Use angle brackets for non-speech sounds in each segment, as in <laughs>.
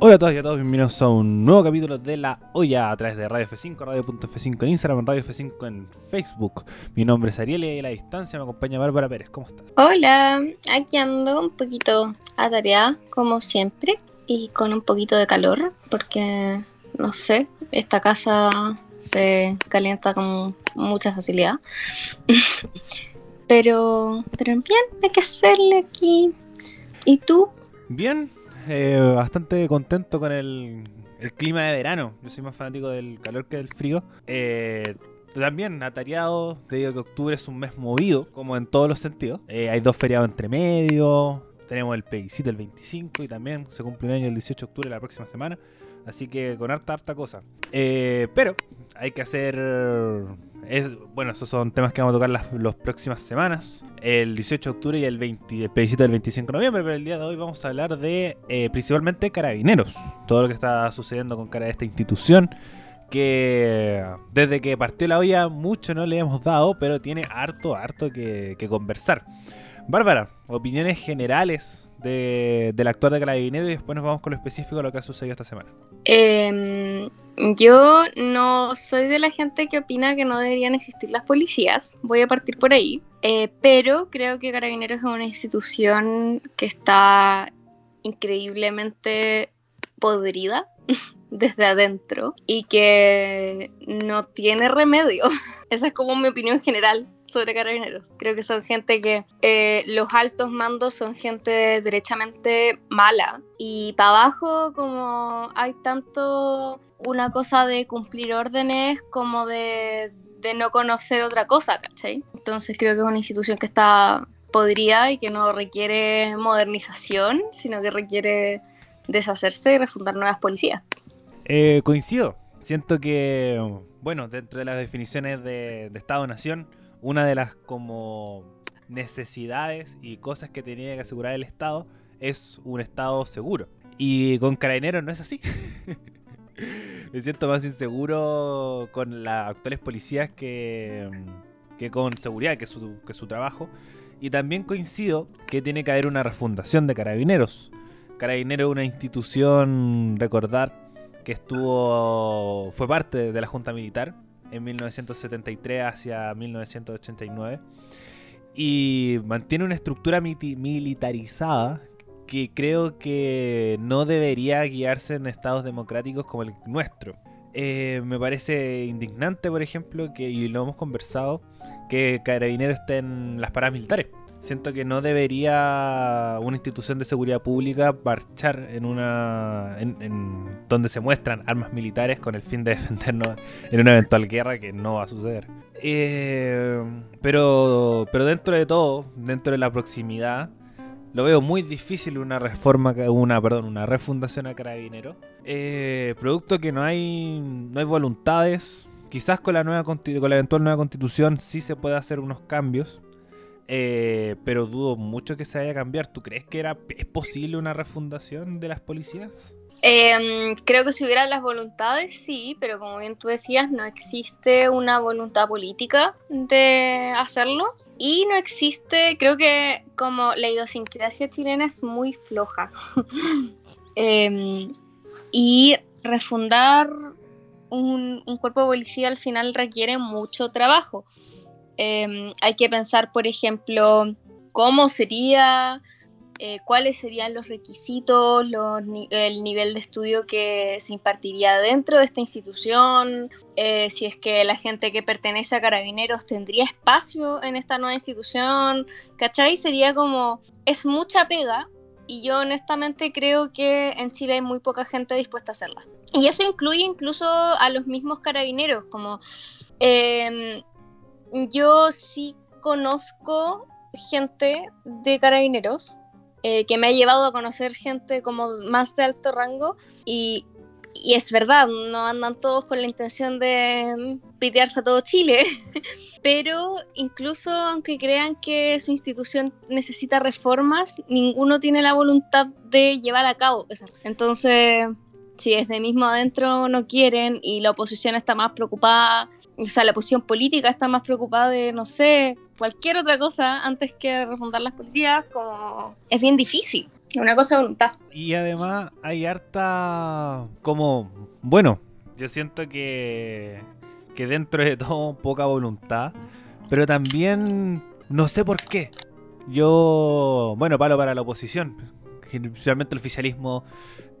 Hola a todos y a todos, bienvenidos a un nuevo capítulo de La Olla a través de Radio F5, Radio.f5 en Instagram, Radio F5 en Facebook. Mi nombre es Ariel y a la distancia me acompaña Bárbara Pérez. ¿Cómo estás? Hola, aquí ando un poquito atareada, como siempre, y con un poquito de calor, porque, no sé, esta casa se calienta con mucha facilidad. <laughs> pero, pero bien, hay que hacerle aquí. ¿Y tú? Bien, eh, bastante contento con el, clima de verano. Yo soy más fanático del calor que del frío. Eh, también atareado, debido a que octubre es un mes movido, como en todos los sentidos. Eh, hay dos feriados entre medio. Tenemos el plebiscito el 25 y también se cumple un año el 18 de octubre la próxima semana. Así que con harta, harta cosa. pero hay que hacer bueno, esos son temas que vamos a tocar las, próximas semanas. El 18 de octubre y el, 20, el plebiscito del 25 de noviembre. Pero el día de hoy vamos a hablar de eh, principalmente carabineros. Todo lo que está sucediendo con cara de esta institución. Que desde que partió la olla mucho no le hemos dado, pero tiene harto, harto que, conversar. Bárbara, opiniones generales de, del actor de Carabineros y después nos vamos con lo específico de lo que ha sucedido esta semana. Eh, yo no soy de la gente que opina que no deberían existir las policías, voy a partir por ahí, eh, pero creo que Carabineros es una institución que está increíblemente podrida <laughs> desde adentro y que no tiene remedio. <laughs> Esa es como mi opinión general sobre carabineros. Creo que son gente que eh, los altos mandos son gente derechamente mala y para abajo como hay tanto una cosa de cumplir órdenes como de, de no conocer otra cosa, ¿cachai? Entonces creo que es una institución que está podrida y que no requiere modernización, sino que requiere deshacerse y refundar nuevas policías. Eh, coincido. Siento que, bueno, dentro de las definiciones de, de Estado-Nación, una de las como necesidades y cosas que tenía que asegurar el Estado es un Estado seguro. Y con Carabineros no es así. <laughs> Me siento más inseguro con las actuales policías que, que con seguridad, que su, que su trabajo. Y también coincido que tiene que haber una refundación de Carabineros. Carabineros es una institución, recordar, que estuvo fue parte de la Junta Militar en 1973 hacia 1989 y mantiene una estructura militarizada que creo que no debería guiarse en estados democráticos como el nuestro. Eh, me parece indignante, por ejemplo, que, y lo hemos conversado, que Carabineros esté en las paramilitares. Siento que no debería una institución de seguridad pública marchar en una. En, donde se muestran armas militares con el fin de <laughs> defendernos en una eventual guerra que no va a suceder. Eh, pero, pero dentro de todo, dentro de la proximidad, lo veo muy difícil una reforma, una, perdón, una refundación a Carabinero. Eh, producto que no hay, no hay voluntades. Quizás con la nueva con la eventual nueva constitución sí se puede hacer unos cambios eh, pero dudo mucho que se vaya a cambiar. ¿Tú crees que era, es posible una refundación de las policías? Em, creo que si hubiera las voluntades, sí, pero como bien tú decías, no existe una voluntad política de hacerlo. Y no existe, creo que como la idiosincrasia chilena es muy floja. <laughs> Em, y refundar un, un cuerpo de policía al final requiere mucho trabajo. Em, hay que pensar, por ejemplo, cómo sería, eh, cuáles serían los requisitos, el nivel de estudio que se impartiría dentro de esta institución, eh, si es que la gente que pertenece a carabineros tendría espacio en esta nueva institución, ¿cachai? Sería como, es mucha pega y yo honestamente creo que en Chile hay muy poca gente dispuesta a hacerla. Y eso incluye incluso a los mismos carabineros, como... Em, yo sí conozco gente de carabineros eh, que me ha llevado a conocer gente como más de alto rango y, es verdad, no andan todos con la intención de pitearse a todo Chile, <laughs> pero incluso aunque crean que su institución necesita reformas, ninguno tiene la voluntad de llevar a cabo Entonces, si desde mismo adentro no quieren y la oposición está más preocupada o sea, la posición política está más preocupada de, no sé, cualquier otra cosa antes que refundar las policías, como es bien difícil. Una cosa de voluntad. Y además hay harta como, bueno, yo siento que, que dentro de todo poca voluntad, pero también no sé por qué. Yo, bueno, palo para la oposición. Generalmente el oficialismo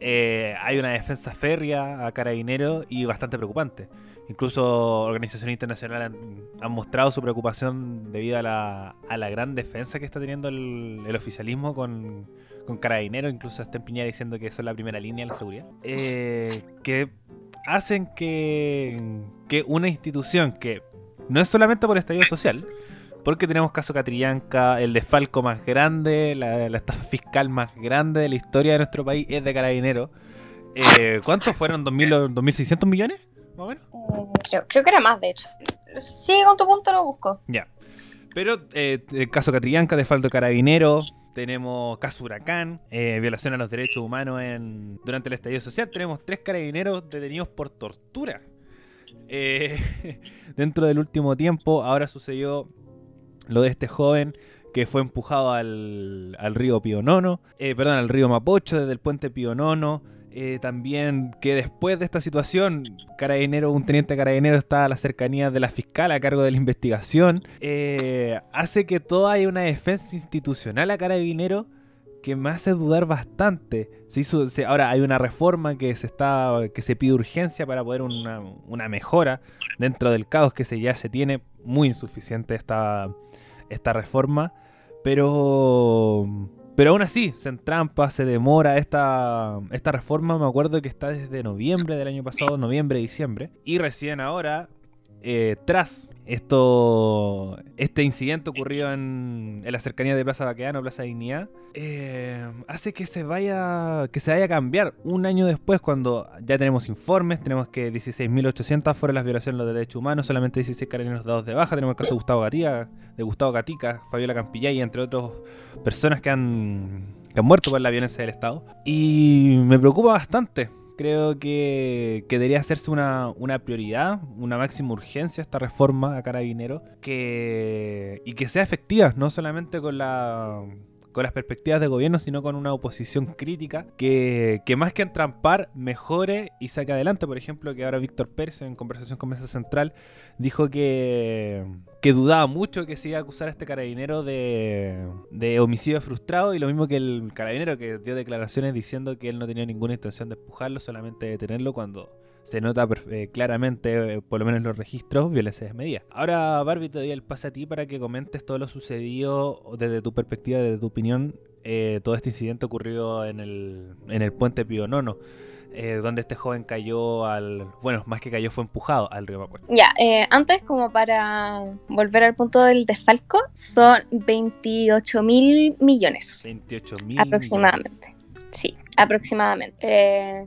eh, hay una defensa férrea a carabineros y bastante preocupante. Incluso organizaciones internacionales han, mostrado su preocupación debido a la, a la, gran defensa que está teniendo el, oficialismo con, con. Incluso está empeñada diciendo que eso es la primera línea de la seguridad. Eh, que hacen que, que una institución que no es solamente por estallido social, porque tenemos caso Catrillanca, el desfalco más grande, la, estafa fiscal más grande de la historia de nuestro país es de Carabineros. Eh, ¿Cuántos fueron? ¿2.600 millones? Más o menos. Eh, creo, que era más, de hecho. Sigue con tu punto, lo busco. Ya. Pero eh, el caso Catrillanca, de Carabineros, tenemos caso Huracán, eh, violación a los derechos humanos en, durante el estallido social. Tenemos tres carabineros detenidos por tortura. <laughs> dentro del último tiempo, ahora sucedió lo de este joven que fue empujado al, al río Pionono, eh, perdón, al río Mapocho desde el puente Pionono. Eh, también que después de esta situación, carabinero, un teniente carabinero está a la cercanía de la fiscal a cargo de la investigación, eh, hace que todo haya una defensa institucional a carabinero que me hace dudar bastante. Se ahora hay una reforma que se está que se pide urgencia para poder una, una mejora dentro del caos que se ya se tiene muy insuficiente esta esta reforma, pero pero aún así se entrampa, se demora esta, esta reforma, me acuerdo que está desde noviembre del año pasado, noviembre, diciembre, y recién ahora eh, tras esto, este incidente ocurrido en, la cercanía de Plaza Baqueano, Plaza Dignidad, eh, hace que se vaya que se vaya a cambiar un año después cuando ya tenemos informes, tenemos que 16.800 fueron las violaciones de los derechos humanos, solamente 16 carabineros dados de baja, tenemos el caso de Gustavo Gatica, de Gustavo Gatica, Fabiola Campillay, entre otras personas que han, que han muerto por la violencia del Estado. Y me preocupa bastante creo que, debería hacerse una, prioridad, una máxima urgencia esta reforma a Carabinero que, y que sea efectiva, no solamente con la con las perspectivas de gobierno, sino con una oposición crítica que, más que entrampar, mejore y saque adelante. Por ejemplo, que ahora Víctor Pérez, en conversación con Mesa Central, dijo que, que dudaba mucho que se iba a acusar a este carabinero de, de homicidio frustrado y lo mismo que el carabinero que dio declaraciones diciendo que él no tenía ninguna intención de empujarlo, solamente de detenerlo cuando se nota eh, claramente, eh, por lo menos en los registros, violencia desmedida. Ahora, Barbie, te doy el pase a ti para que comentes todo lo sucedido desde tu perspectiva, desde tu opinión, eh, todo este incidente ocurrido en el, en el puente Pío Nono. donde este joven cayó al. Bueno, más que cayó, fue empujado al río Mapocho. Ya, antes, como para volver al punto del desfalco, son 28 mil millones. 28 mil. Aproximadamente. Sí, aproximadamente.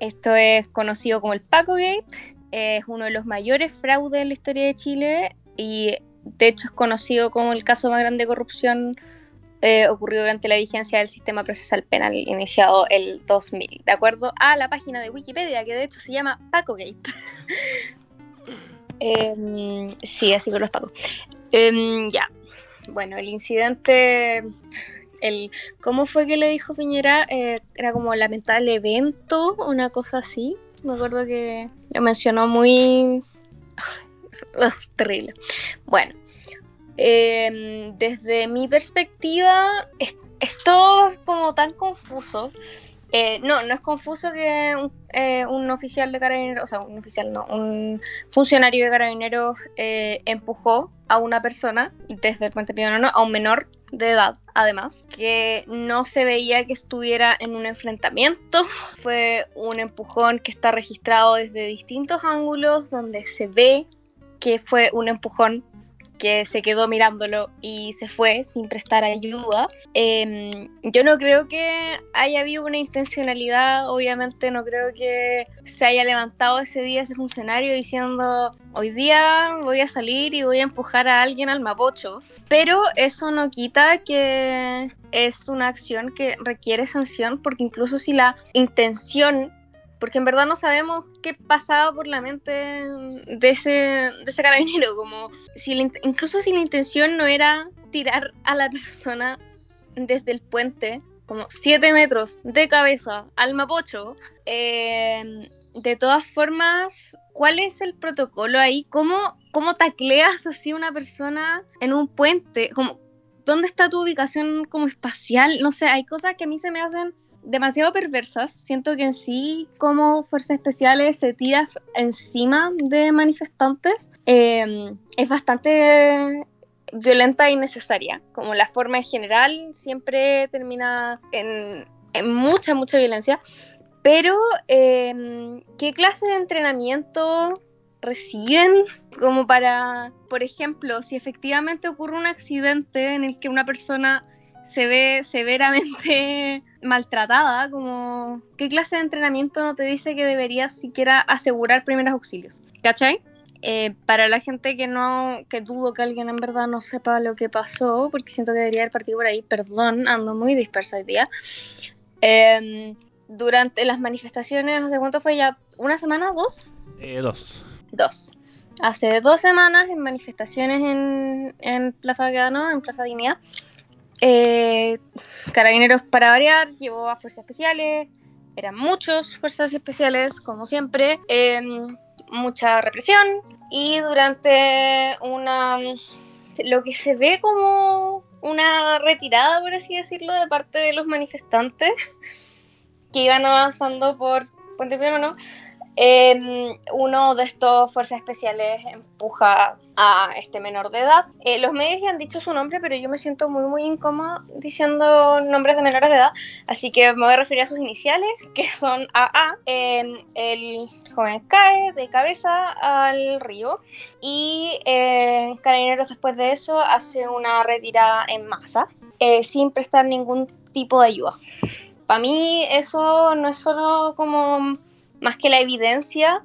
Esto es conocido como el Paco Gate, es uno de los mayores fraudes en la historia de Chile y de hecho es conocido como el caso más grande de corrupción eh, ocurrido durante la vigencia del sistema procesal penal iniciado el 2000, de acuerdo a la página de Wikipedia que de hecho se llama Paco Gate. <laughs> Em, sí, así con los Pacos. Em, ya, bueno, el incidente el cómo fue que le dijo Piñera eh, era como lamentable evento una cosa así. Me acuerdo que lo mencionó muy <laughs> terrible. Bueno em, desde mi perspectiva es, todo como tan confuso. Eh, no, no es confuso que un, eh, un, oficial de carabineros, o sea, un oficial no, un funcionario de carabineros empujó a una persona desde el puente no a un menor de edad, además, que no se veía que estuviera en un enfrentamiento. <laughs> Fue un empujón que está registrado desde distintos ángulos, donde se ve que fue un empujón que se quedó mirándolo y se fue sin prestar ayuda. Em, yo no creo que haya habido una intencionalidad, obviamente no creo que se haya levantado ese día ese funcionario diciendo hoy día voy a salir y voy a empujar a alguien al mapocho, pero eso no quita que es una acción que requiere sanción porque incluso si la intención porque en verdad no sabemos qué pasaba por la mente de ese, de ese carabinero, como si incluso si la intención no era tirar a la persona desde el puente como 7 metros de cabeza al mapocho, eh, de todas formas, ¿cuál es el protocolo ahí? ¿Cómo, cómo tacleas así una persona en un puente? Como, ¿Dónde está tu ubicación como espacial? No sé, hay cosas que a mí se me hacen demasiado perversas. Siento que en sí, como fuerzas especiales se tira encima de manifestantes, eh, es bastante violenta y necesaria. Como la forma en general siempre termina en, en mucha, mucha violencia. Pero, eh, ¿qué clase de entrenamiento reciben? Como para, por ejemplo, si efectivamente ocurre un accidente en el que una persona se ve severamente <laughs> maltratada, como qué clase de entrenamiento no te dice que deberías siquiera asegurar primeros auxilios, ¿cachai? Eh, para la gente que no, que dudo que alguien en verdad no sepa lo que pasó, porque siento que debería haber partido por ahí, perdón, ando muy dispersa hoy día. Eh, durante las manifestaciones, ¿hace cuánto fue ya? ¿Una semana? ¿Dos? Eh, dos. Dos. Hace dos semanas en manifestaciones en, en Plaza Baquedano, en Plaza Dignidad, eh, Carabineros para variar, llevó a Fuerzas Especiales, eran muchos Fuerzas Especiales, como siempre, eh, mucha represión. Y durante una, lo que se ve como una retirada, por así decirlo, de parte de los manifestantes <laughs> que iban avanzando por Puente Pío, ¿no? Eh, uno de estos fuerzas especiales empuja a este menor de edad. Eh, los medios ya han dicho su nombre, pero yo me siento muy, muy incómoda diciendo nombres de menores de edad, así que me voy a referir a sus iniciales, que son AA. Eh, el joven cae de cabeza al río y eh, Carabineros después de eso hace una retirada en masa, eh, sin prestar ningún tipo de ayuda. Para mí eso no es solo como más que la evidencia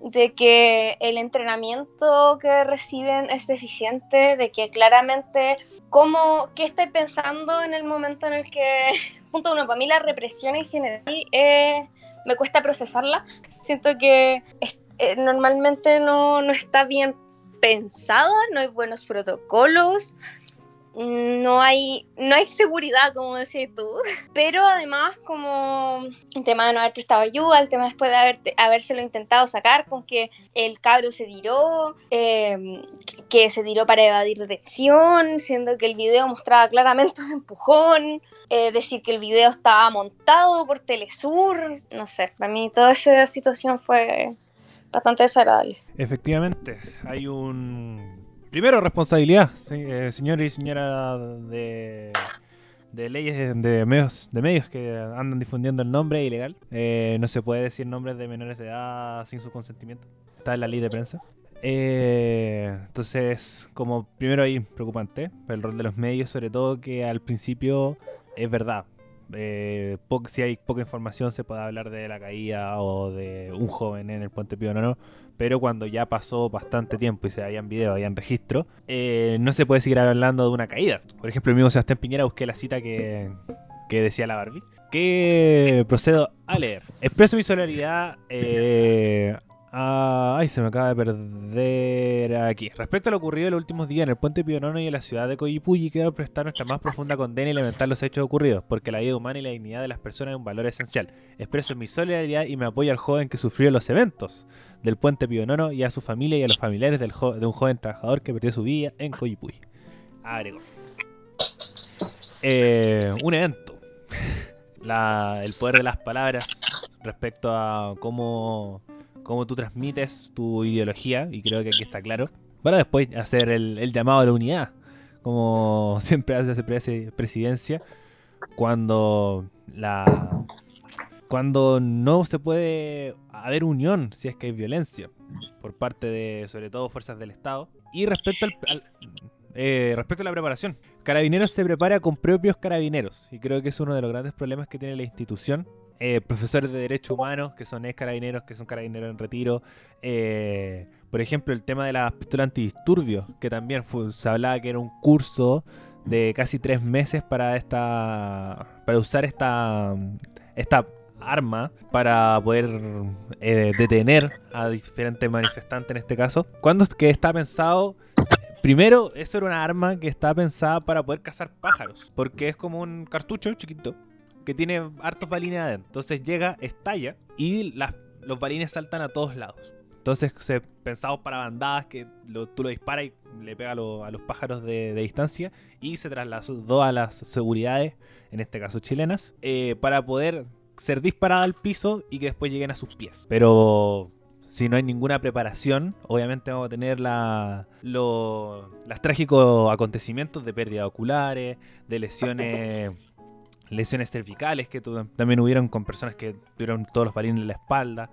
de que el entrenamiento que reciben es deficiente, de que claramente cómo, qué estoy pensando en el momento en el que, <laughs> punto uno, para mí la represión en general eh, me cuesta procesarla, siento que eh, normalmente no, no está bien pensada, no hay buenos protocolos, no hay, no hay seguridad, como decís tú, pero además como el tema de no haber prestado ayuda, el tema después de haber, habérselo intentado sacar con que el cabro se tiró, eh, que se tiró para evadir detención, siendo que el video mostraba claramente un empujón, eh, decir que el video estaba montado por Telesur, no sé, para mí toda esa situación fue bastante desagradable. Efectivamente, hay un Primero, responsabilidad, eh, señor y señora de, de leyes de medios, de medios que andan difundiendo el nombre ilegal. Eh, no se puede decir nombres de menores de edad sin su consentimiento. Está en la ley de prensa. Eh, entonces, como primero ahí preocupante, el rol de los medios, sobre todo que al principio es verdad. Eh, si hay poca información se puede hablar de la caída o de un joven en el puente Pío no, pero cuando ya pasó bastante tiempo y se habían video, habían registro, eh, no se puede seguir hablando de una caída. Por ejemplo, el mismo Sebastián Piñera busqué la cita que, que decía la Barbie. Que procedo a leer. Expreso mi solidaridad eh, Ah, ay, se me acaba de perder aquí. Respecto a lo ocurrido en los últimos días en el puente Pionono y en la ciudad de Coyipulli, quiero prestar nuestra más profunda condena y lamentar los hechos ocurridos, porque la vida humana y la dignidad de las personas es un valor esencial. Expreso mi solidaridad y me apoyo al joven que sufrió los eventos del puente Pionono y a su familia y a los familiares de un joven trabajador que perdió su vida en Coyipulli. Agrego. Eh, un evento. <laughs> El poder de las palabras respecto a cómo cómo tú transmites tu ideología, y creo que aquí está claro, para después hacer el, llamado a la unidad, como <laughs> siempre hace presidencia, cuando la no se puede haber unión si es que hay violencia por parte de sobre todo fuerzas del Estado. Y respecto al, al eh, respecto a la preparación Carabineros se prepara con propios carabineros y creo que es uno de los grandes problemas que tiene la institución eh, profesores de derechos humanos, que son ex carabineros, que son carabineros en retiro. Eh, por ejemplo, el tema de las pistolas antidisturbios, que también fue, se hablaba que era un curso de casi tres meses para esta para usar esta esta arma para poder eh, detener a diferentes manifestantes en este caso. ¿Cuándo es que está pensado? Primero, eso era una arma que está pensada para poder cazar pájaros, porque es como un cartucho chiquito que tiene hartos balines adentro. Entonces llega, estalla y los balines saltan a todos lados. Entonces, se, pensados para bandadas que tú lo disparas y le pega a, los pájaros de, distancia y se trasladó a las seguridades, en este caso chilenas, eh, para poder ser disparada al piso y que después lleguen a sus pies. Pero si no hay ninguna preparación, obviamente vamos a tener los trágicos acontecimientos de pérdida de oculares, de lesiones lesiones cervicales que también hubieron con personas que tuvieron todos los balines en la espalda,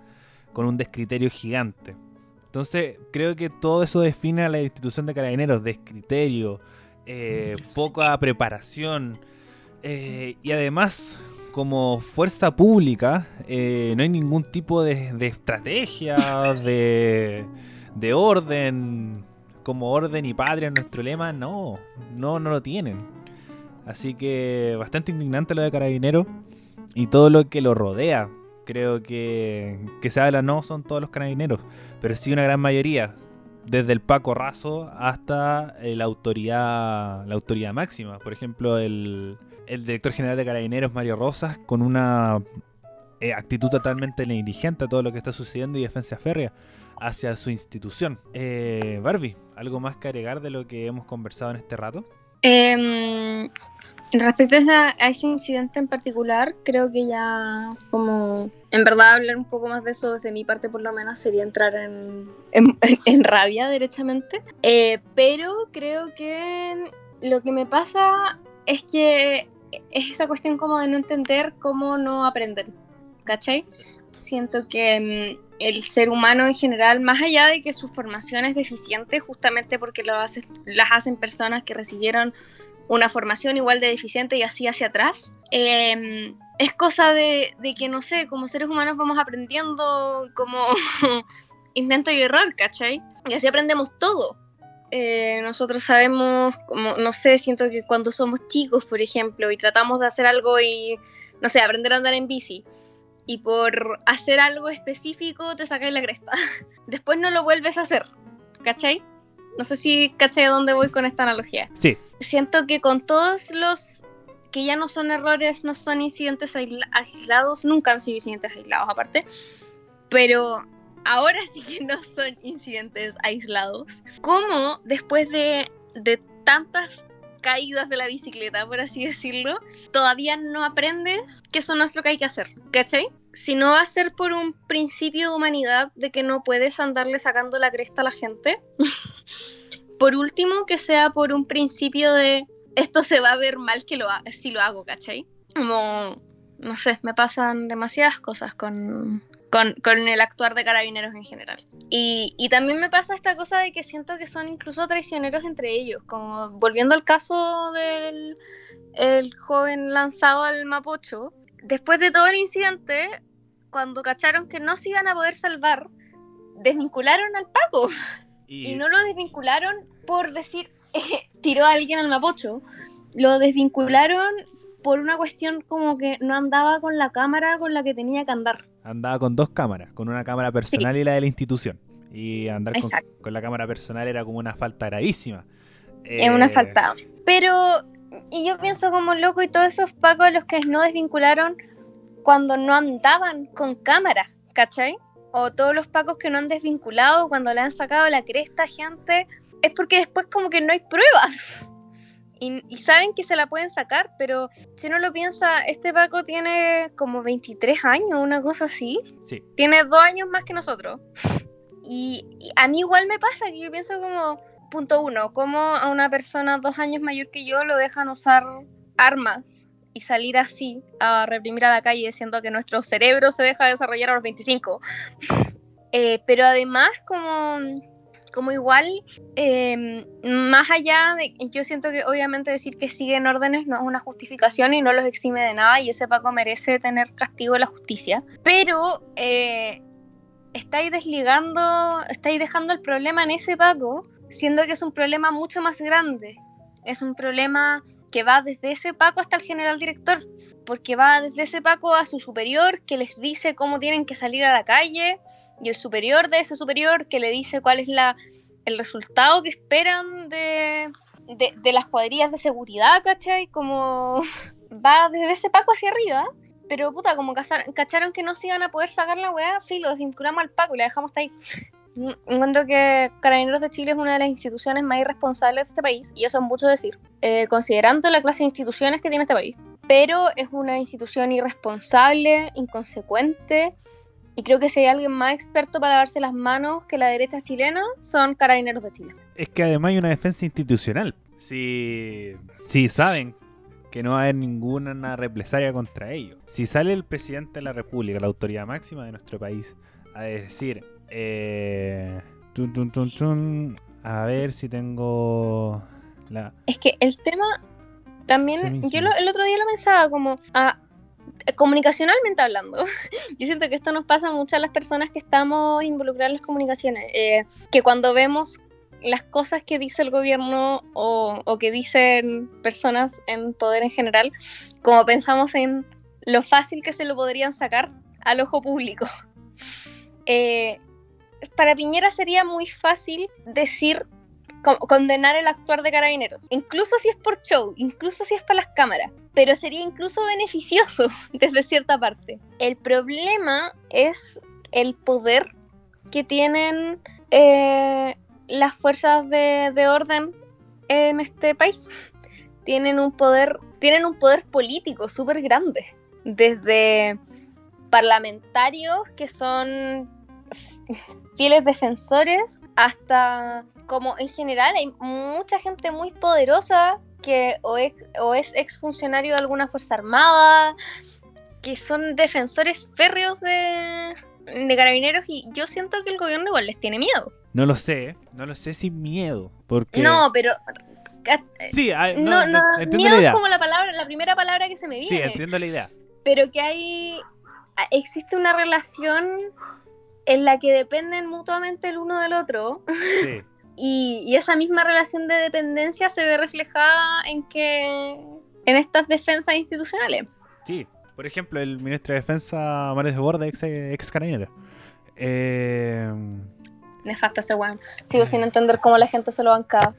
con un descriterio gigante. Entonces, creo que todo eso define a la institución de carabineros, descriterio, eh, poca preparación eh, y además como fuerza pública eh, no hay ningún tipo de, estrategia, <laughs> de, de, orden, como orden y patria en nuestro lema, no, no, no lo tienen. Así que bastante indignante lo de Carabinero y todo lo que lo rodea. Creo que, que se habla no son todos los carabineros, pero sí una gran mayoría, desde el Paco Razo hasta la autoridad, la autoridad máxima. Por ejemplo, el, el director general de Carabineros, Mario Rosas, con una eh, actitud totalmente negligente a todo lo que está sucediendo y defensa férrea hacia su institución. Eh, Barbie, ¿algo más que agregar de lo que hemos conversado en este rato? Eh, respecto a, ese incidente en particular, creo que ya como en verdad hablar un poco más de eso desde mi parte por lo menos sería entrar en, en, <laughs> rabia derechamente. Eh, pero creo que lo que me pasa es que es esa cuestión como de no entender cómo no aprender, ¿cachai? Siento que mm, el ser humano en general, más allá de que su formación es deficiente, justamente porque lo hace, las hacen personas que recibieron una formación igual de deficiente y así hacia atrás, em, es cosa de, de, que, no sé, como seres humanos vamos aprendiendo como <laughs> intento y error, ¿cachai? Y así aprendemos todo. Eh, nosotros sabemos, como, no sé, siento que cuando somos chicos, por ejemplo, y tratamos de hacer algo y, no sé, aprender a andar en bici, y por hacer algo específico te sacáis la cresta. <laughs> Después no lo vuelves a hacer, ¿cachai? No sé si cachai a dónde voy con esta analogía. Sí. Siento que con todos los que ya no son errores, no son incidentes aislados, nunca han sido incidentes aislados aparte, pero ahora sí que no son incidentes aislados. ¿Cómo después de, tantas caídas de la bicicleta, por así decirlo, todavía no aprendes que eso no es lo que hay que hacer, ¿cachai? Si no va a ser por un principio de humanidad de que no puedes andarle sacando la cresta a la gente. <laughs> por último, que sea por un principio de esto se va a ver mal que lo si lo hago, ¿cachai? Como, no sé, me pasan demasiadas cosas con, con, el actuar de carabineros en general. Y, y, también me pasa esta cosa de que siento que son incluso traicioneros entre ellos, como volviendo al caso del el joven lanzado al Mapocho, después de todo el incidente, cuando cacharon que no se iban a poder salvar, desvincularon al Paco. Y, no lo desvincularon por decir, <laughs> eh, tiró a alguien al Mapocho, lo desvincularon por una cuestión como que no andaba con la cámara con la que tenía que andar andaba con dos cámaras, con una cámara personal y la de la institución. Y andar con, la cámara personal era como una falta gravísima. Es una eh, falta. Pero, y yo pienso como loco y todos esos pacos los que no desvincularon cuando no andaban con cámara, ¿cachai? O todos los pacos que no han desvinculado cuando le han sacado la cresta a gente, es porque después como que no hay pruebas. Y, saben que se la pueden sacar, pero si uno lo piensa, este Paco tiene como 23 años, una cosa así. Sí. Tiene dos años más que nosotros. Y, a mí igual me pasa, que yo pienso como, punto uno, como a una persona dos años mayor que yo lo dejan usar armas y salir así a reprimir a la calle diciendo que nuestro cerebro se deja desarrollar a los 25. <laughs> Eh, pero además como como igual, em, más allá de, yo siento que obviamente decir que siguen órdenes no es una justificación y no los exime de nada y ese Paco merece tener castigo de la justicia, pero eh, estáis desligando, estáis dejando el problema en ese Paco, siendo que es un problema mucho más grande, es un problema que va desde ese Paco hasta el general director, porque va desde ese Paco a su superior que les dice cómo tienen que salir a la calle, y el superior de ese superior que le dice cuál es la, el resultado que esperan de, de, las cuadrillas de seguridad, ¿cachai? Como <laughs> va desde ese Paco hacia arriba, pero puta, como cacharon que no se iban a poder sacar la weá, filo, desvinculamos al Paco y la dejamos hasta ahí. Mm, encuentro que Carabineros de Chile es una de las instituciones más irresponsables de este país, y eso es mucho decir, eh, considerando la clase de instituciones que tiene este país. Pero es una institución irresponsable, inconsecuente, y creo que si hay alguien más experto para lavarse las manos que la derecha chilena, son Carabineros de Chile. Es que además hay una defensa institucional. Si, si saben que no va a haber ninguna represalia contra ellos. Si sale el presidente de la República, la autoridad máxima de nuestro país, a decir, eh, a ver si tengo la... Es que el tema también, yo el otro día lo pensaba como, a, comunicacionalmente hablando, <laughs> yo siento que esto nos pasa mucho a las personas que estamos involucradas en las comunicaciones, eh, que cuando vemos las cosas que dice el gobierno o, que dicen personas en poder en general, como pensamos en lo fácil que se lo podrían sacar al ojo público. <laughs> Eh, para Piñera sería muy fácil decir, condenar el actuar de carabineros, incluso si es por show, incluso si es para las cámaras, pero sería incluso beneficioso <laughs> desde cierta parte. El problema es el poder que tienen eh, las fuerzas de, orden en este país tienen un poder, tienen un poder político súper grande. Desde parlamentarios que son fieles defensores hasta como en general hay mucha gente muy poderosa que o es, o es exfuncionario de alguna fuerza armada, que son defensores férreos de, de carabineros y yo siento que el gobierno igual les tiene miedo. No lo sé, no lo sé sin miedo, porque... No, pero... Sí, no, no, entiendo la idea. es como la, palabra, la primera palabra que se me viene. Sí, entiendo la idea. Pero que hay... Existe una relación en la que dependen mutuamente el uno del otro. Sí. <laughs> Y, y, esa misma relación de dependencia se ve reflejada en que en estas defensas institucionales. Sí, por ejemplo, el ministro de Defensa, Mario de Borda, ex, ex carabinero. Eh, nefasto ese weón. Sigo sin entender cómo la gente se lo bancaba.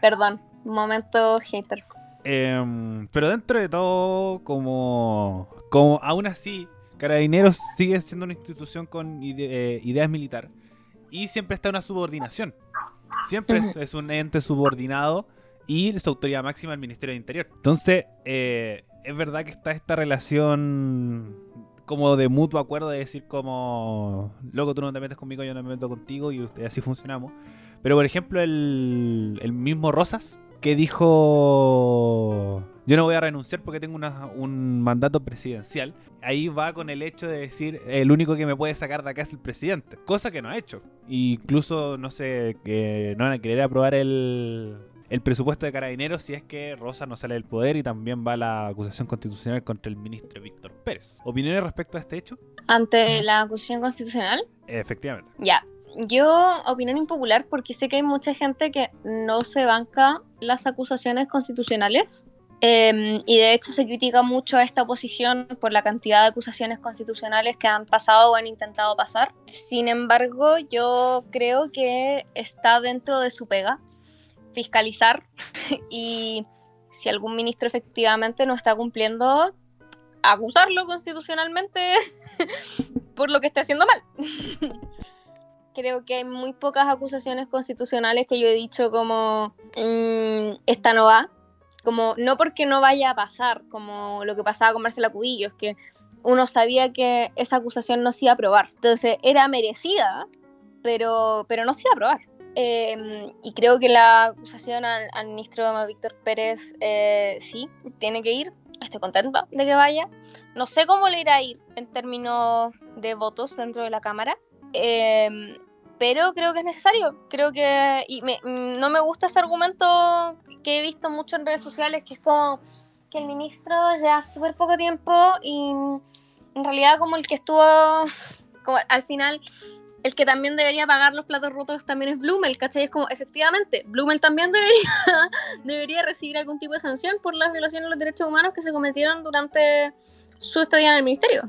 perdón, momento hater. Em, pero dentro de todo, como, como aún así, Carabineros sigue siendo una institución con eh, ideas militar y siempre está una subordinación. Siempre es, un ente subordinado y su autoridad máxima el Ministerio de Interior. Entonces, eh, es verdad que está esta relación como de mutuo acuerdo de decir como, loco, tú no te metes conmigo, yo no me meto contigo y así funcionamos. Pero por ejemplo el, el mismo Rosas, que dijo, yo no voy a renunciar porque tengo un mandato presidencial, ahí va con el hecho de decir, el único que me puede sacar de acá es el presidente, cosa que no ha hecho. Incluso, no sé, que no van a querer aprobar el, el presupuesto de carabineros si es que Rosa no sale del poder y también va la acusación constitucional contra el ministro Víctor Pérez. ¿Opiniones respecto a este hecho? ¿Ante la acusación constitucional? Efectivamente. Ya. Yo, opinión impopular, porque sé que hay mucha gente que no se banca las acusaciones constitucionales. Em, y de hecho se critica mucho a esta oposición por la cantidad de acusaciones constitucionales que han pasado o han intentado pasar. Sin embargo, yo creo que está dentro de su pega fiscalizar <laughs> y si algún ministro efectivamente no está cumpliendo, acusarlo constitucionalmente <laughs> por lo que esté haciendo mal. <laughs> Creo que hay muy pocas acusaciones constitucionales que yo he dicho como mm, esta no va, como no porque no vaya a pasar, como lo que pasaba con Marcela Cubillos, que uno sabía que esa acusación no se iba a aprobar. Entonces era merecida, pero, pero no se iba a aprobar. Em, y creo que la acusación al, ministro Víctor Pérez eh, sí, tiene que ir. Estoy contenta de que vaya. No sé cómo le irá a ir en términos de votos dentro de la Cámara, em, pero creo que es necesario. Creo que. Y no me gusta ese argumento que he visto mucho en redes sociales, que es como que el ministro ya súper poco tiempo y en realidad como el que estuvo. Al final el que también debería pagar los platos rotos también es Blumel, ¿cachai? Es como, efectivamente, Blumel también debería, <laughs> debería recibir algún tipo de sanción por las violaciones de los derechos humanos que se cometieron durante su estadía en el ministerio.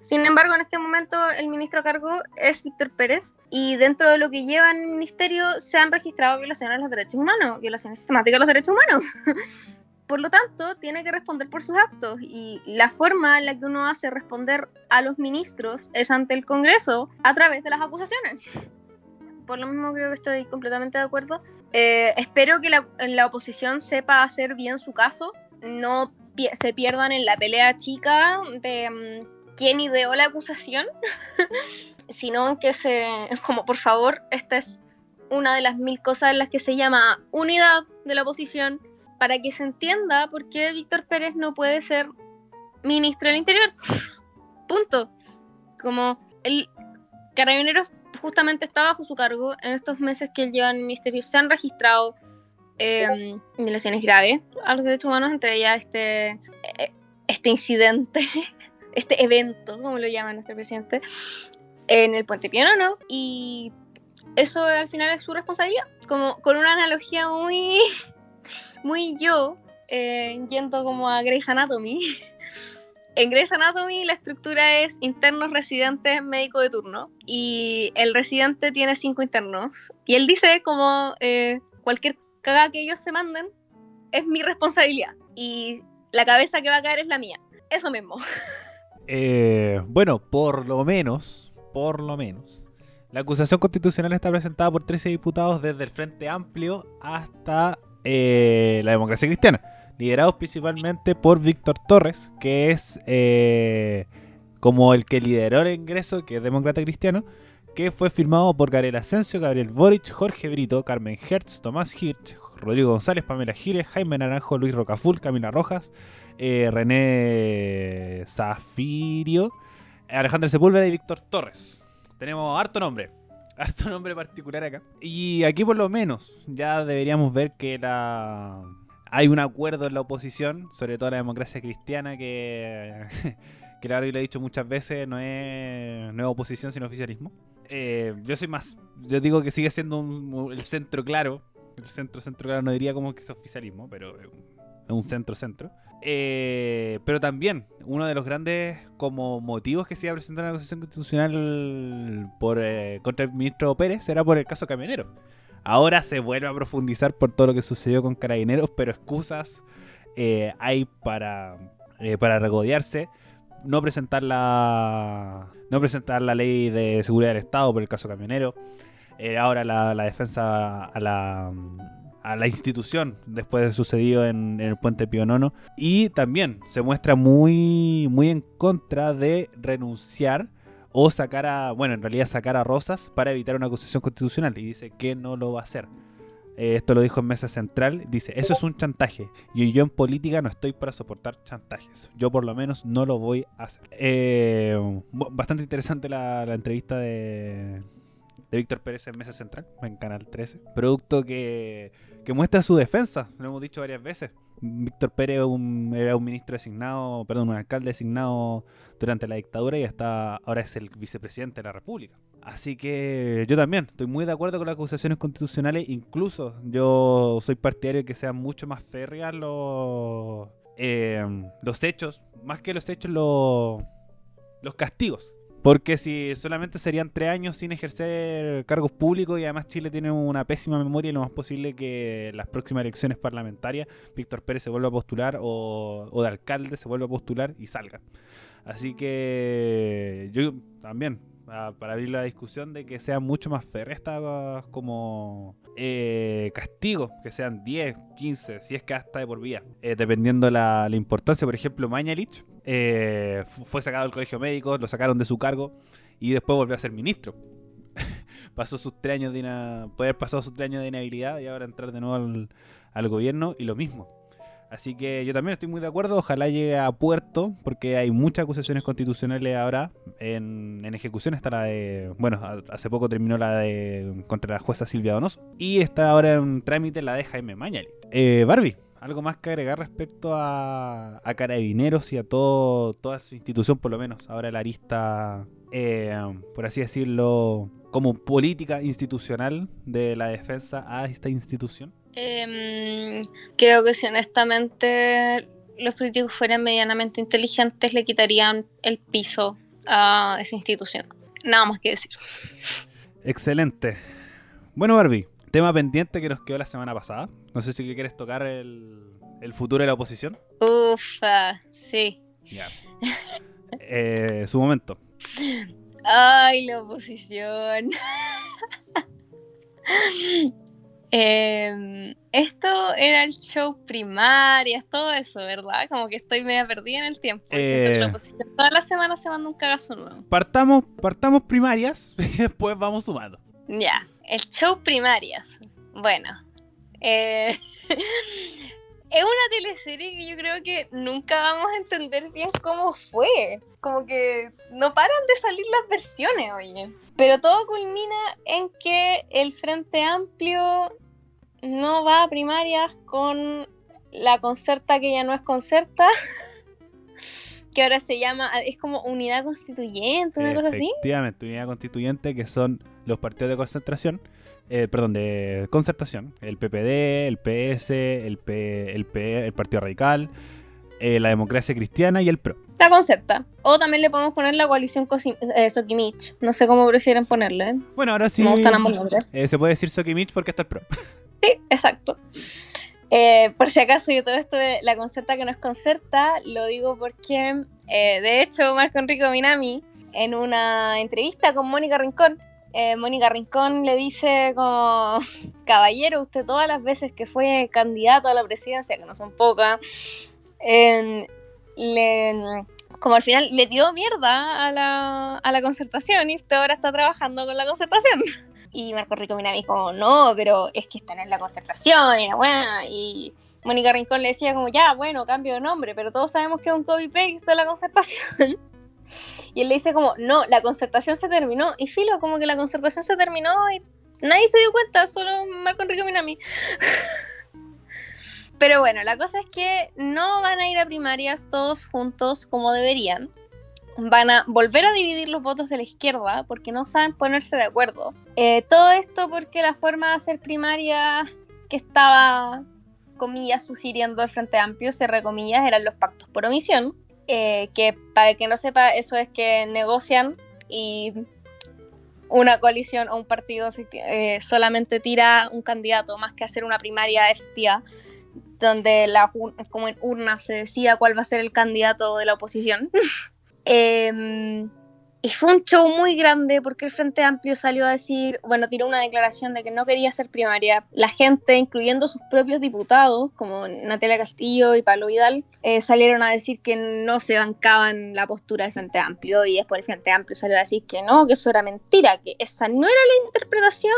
Sin embargo, en este momento el ministro a cargo es Víctor Pérez y dentro de lo que lleva en el ministerio se han registrado violaciones de los derechos humanos, violaciones sistemáticas de los derechos humanos. <laughs> por lo tanto, tiene que responder por sus actos y la forma en la que uno hace responder a los ministros es ante el Congreso a través de las acusaciones. Por lo mismo creo que estoy completamente de acuerdo. Eh, espero que la, la, oposición sepa hacer bien su caso, no se pierdan en la pelea chica de um, quién ideó la acusación, <laughs> sino que se, como por favor, esta es una de las mil cosas en las que se llama unidad de la oposición, para que se entienda por qué Víctor Pérez no puede ser ministro del Interior. Punto. Como el Carabineros justamente está bajo su cargo, en estos meses que él lleva en el ministerio se han registrado eh, violaciones graves a los derechos humanos, entre ellas este, eh, este incidente, este evento, como lo llama nuestro presidente, en el puente Piano, y eso al final es su responsabilidad, como con una analogía muy <laughs> muy yo, eh, yendo como a Grey's Anatomy. <laughs> en Grey's Anatomy la estructura es internos, residentes, médico de turno. Y el residente tiene cinco internos. Y él dice como eh, cualquier caga que ellos se manden es mi responsabilidad. Y la cabeza que va a caer es la mía. Eso mismo. <laughs> Eh, bueno, por lo menos, por lo menos. La acusación constitucional está presentada por 13 diputados desde el Frente Amplio hasta eh, la democracia cristiana, liderados principalmente por Víctor Torres, que es eh, como el que lideró el ingreso, que es demócrata cristiano, que fue firmado por Gabriel Asensio, Gabriel Boric, Jorge Brito, Carmen Hertz, Tomás Hirsch, Rodrigo González, Pamela Giles, Jaime Naranjo, Luis Rocaful, Camila Rojas, eh, René Zafirio, Alejandro Sepúlveda y Víctor Torres. Tenemos harto nombre <laughs> harto nombre particular acá. Y aquí por lo menos ya deberíamos ver que la hay un acuerdo en la oposición, sobre todo la democracia cristiana, que, <laughs> que lo he dicho muchas veces, no es, no oposición sino oficialismo. Eh, yo soy más, yo digo que sigue siendo el centro claro, el centro centro claro, no diría como que es oficialismo, pero un centro centro. Eh, pero también, uno de los grandes como motivos que se iba a presentar una acusación constitucional por, eh, contra el ministro Pérez era por el caso Camionero. Ahora se vuelve a profundizar por todo lo que sucedió con Carabineros, pero excusas eh, hay para, para regodearse. No presentar la no presentar la ley de seguridad del Estado por el caso Camionero. ahora la defensa a la a la institución después de sucedido en, el puente Pionono. Y también se muestra muy, muy en contra de renunciar o sacar a, bueno, en realidad sacar a Rosas para evitar una acusación constitucional. Y dice que no lo va a hacer. Eh, esto lo dijo en Mesa Central. Dice, eso es un chantaje. Y yo en política no estoy para soportar chantajes. Yo por lo menos no lo voy a hacer. Eh, bastante interesante la entrevista de, de Víctor Pérez en Mesa Central, en Canal 13. Producto que, muestra su defensa, lo hemos dicho varias veces. Víctor Pérez era un ministro designado, perdón, un alcalde designado durante la dictadura y hasta ahora es el vicepresidente de la República. Así que yo también estoy muy de acuerdo con las acusaciones constitucionales, incluso yo soy partidario de que sean mucho más férreas los, eh, los hechos, más que los hechos, los, los castigos. Porque si solamente serían tres años sin ejercer cargos públicos y además Chile tiene una pésima memoria y lo más posible que las próximas elecciones parlamentarias Víctor Pérez se vuelva a postular o, de alcalde se vuelva a postular y salga. Así que yo también, para abrir la discusión de que sean mucho más férreas como eh, castigos, que sean 10, 15, si es que hasta de por vía, eh, dependiendo la, la importancia. Por ejemplo, Mañalich eh, fue sacado del colegio médico, lo sacaron de su cargo y después volvió a ser ministro. <laughs> Pasó sus tres años de poder pasado sus tres años de inhabilidad y ahora entrar de nuevo al, gobierno y lo mismo. Así que yo también estoy muy de acuerdo. Ojalá llegue a puerto, porque hay muchas acusaciones constitucionales ahora en, ejecución. Está la de. Bueno, hace poco terminó la de. contra la jueza Silvia Donoso. Y está ahora en trámite la de Jaime Mañali. Eh, Barbie, ¿Algo más que agregar respecto a, Carabineros y a todo, toda su institución, por lo menos ahora la arista, eh, por así decirlo, como política institucional de la defensa a esta institución? Em, creo que si honestamente los políticos fueran medianamente inteligentes le quitarían el piso a esa institución. Nada más que decir. Excelente. Bueno, Barbie, Tema pendiente que nos quedó la semana pasada. No sé si quieres tocar el, el futuro de la oposición. Ufa, sí. Ya. Eh, su momento. Ay, la oposición. <laughs> Em, esto era el show primarias, todo eso, ¿verdad? Como que estoy media perdida en el tiempo. que la Eh. oposición toda la semana se manda un cagazo nuevo. Partamos, partamos primarias <laughs> y después vamos sumando. Ya, el show primarias. Bueno, eh, <laughs> es una teleserie que yo creo que nunca vamos a entender bien cómo fue. Como que no paran de salir las versiones, oye. Pero todo culmina en que el Frente Amplio no va a primarias con la concerta que ya no es concerta. <laughs> Que ahora se llama, es como unidad constituyente, una cosa así. Efectivamente, unidad constituyente que son los partidos de concentración, eh, perdón, de concertación, el PPD, el PS, el, P, el, P, el Partido Radical, eh, la Democracia Cristiana y el PRO. La concepta. O también le podemos poner la coalición eh, Sokimich. No sé cómo prefieren ponerle. ¿eh? Bueno, ahora sí Me gustan ambos nombres. eh, se puede decir Sokimich porque está el PRO. Sí, exacto. Eh, por si acaso yo todo esto de la concerta que no es concerta, lo digo porque, de hecho, Marco Enrico Minami, en una entrevista con Mónica Rincón, eh, Mónica Rincón le dice como, <laughs> caballero, usted todas las veces que fue candidato a la presidencia, que no son pocas, em, le, como al final le tiró mierda a la, a la concertación y usted ahora está trabajando con la concertación. <laughs> Y Marco Rico Minami como, no, pero es que esta no es la concertación, y la weá. Y Mónica Rincón le decía como, ya, bueno, cambio de nombre, pero todos sabemos que es un copy-paste de la concertación. <laughs> Y él le dice como, no, la concertación se terminó. Y filo, como que la concertación se terminó y nadie se dio cuenta, solo Marco Enrique Minami. <laughs> Pero bueno, la cosa es que no van a ir a primarias todos juntos como deberían. Van a volver a dividir los votos de la izquierda porque no saben ponerse de acuerdo. Eh, todo esto porque la forma de hacer primaria que estaba, comillas, sugiriendo el Frente Amplio, cierre comillas, eran los pactos por omisión. Eh, que para el que no sepa, eso es que negocian y una coalición o un partido eh, solamente tira un candidato más que hacer una primaria efectiva donde la, como en urna se decida cuál va a ser el candidato de la oposición. <laughs> Eh, y fue un show muy grande porque el Frente Amplio salió a decir, bueno, tiró una declaración de que no quería hacer primaria. La gente, incluyendo sus propios diputados, como Natalia Castillo y Pablo Vidal, eh, salieron a decir que no se bancaban la postura del Frente Amplio y después el Frente Amplio salió a decir que no, que eso era mentira, que esa no era la interpretación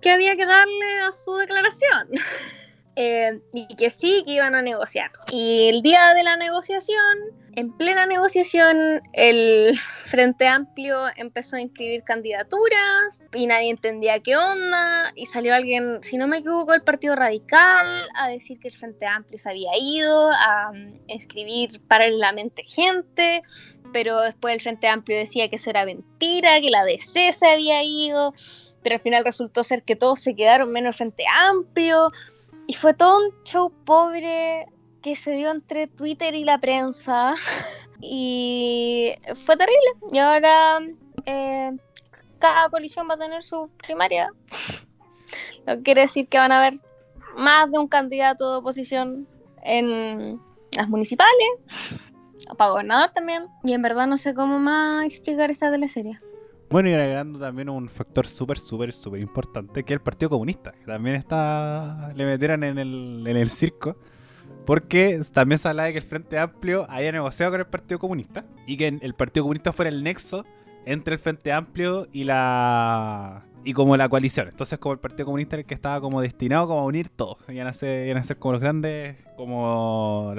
que había que darle a su declaración. <laughs> Eh, y que sí, que iban a negociar. Y el día de la negociación, en plena negociación, el <laughs> Frente Amplio empezó a inscribir candidaturas y nadie entendía qué onda. Y salió alguien, si no me equivoco, el Partido Radical a decir que el Frente Amplio se había ido a um, inscribir paralelamente gente. Pero después el Frente Amplio decía que eso era mentira, que la DC se había ido. Pero al final resultó ser que todos se quedaron menos el Frente Amplio. Y fue todo un show pobre que se dio entre Twitter y la prensa. <laughs> Y fue terrible. Y ahora eh, cada coalición va a tener su primaria. Que quiere decir que van a haber más de un candidato de oposición en las municipales. <laughs> Para gobernador también. Y en verdad no sé cómo más explicar esta teleserie. Bueno, y agregando también un factor súper, súper, súper importante, que es el Partido Comunista, que también está le metieron en el, en el circo, porque también se habla de que el Frente Amplio haya negociado con el Partido Comunista, y que el Partido Comunista fuera el nexo entre el Frente Amplio y la y como la coalición. Entonces como el Partido Comunista era el que estaba como destinado como a unir todo. Iban a ser, a ser como los grandes, como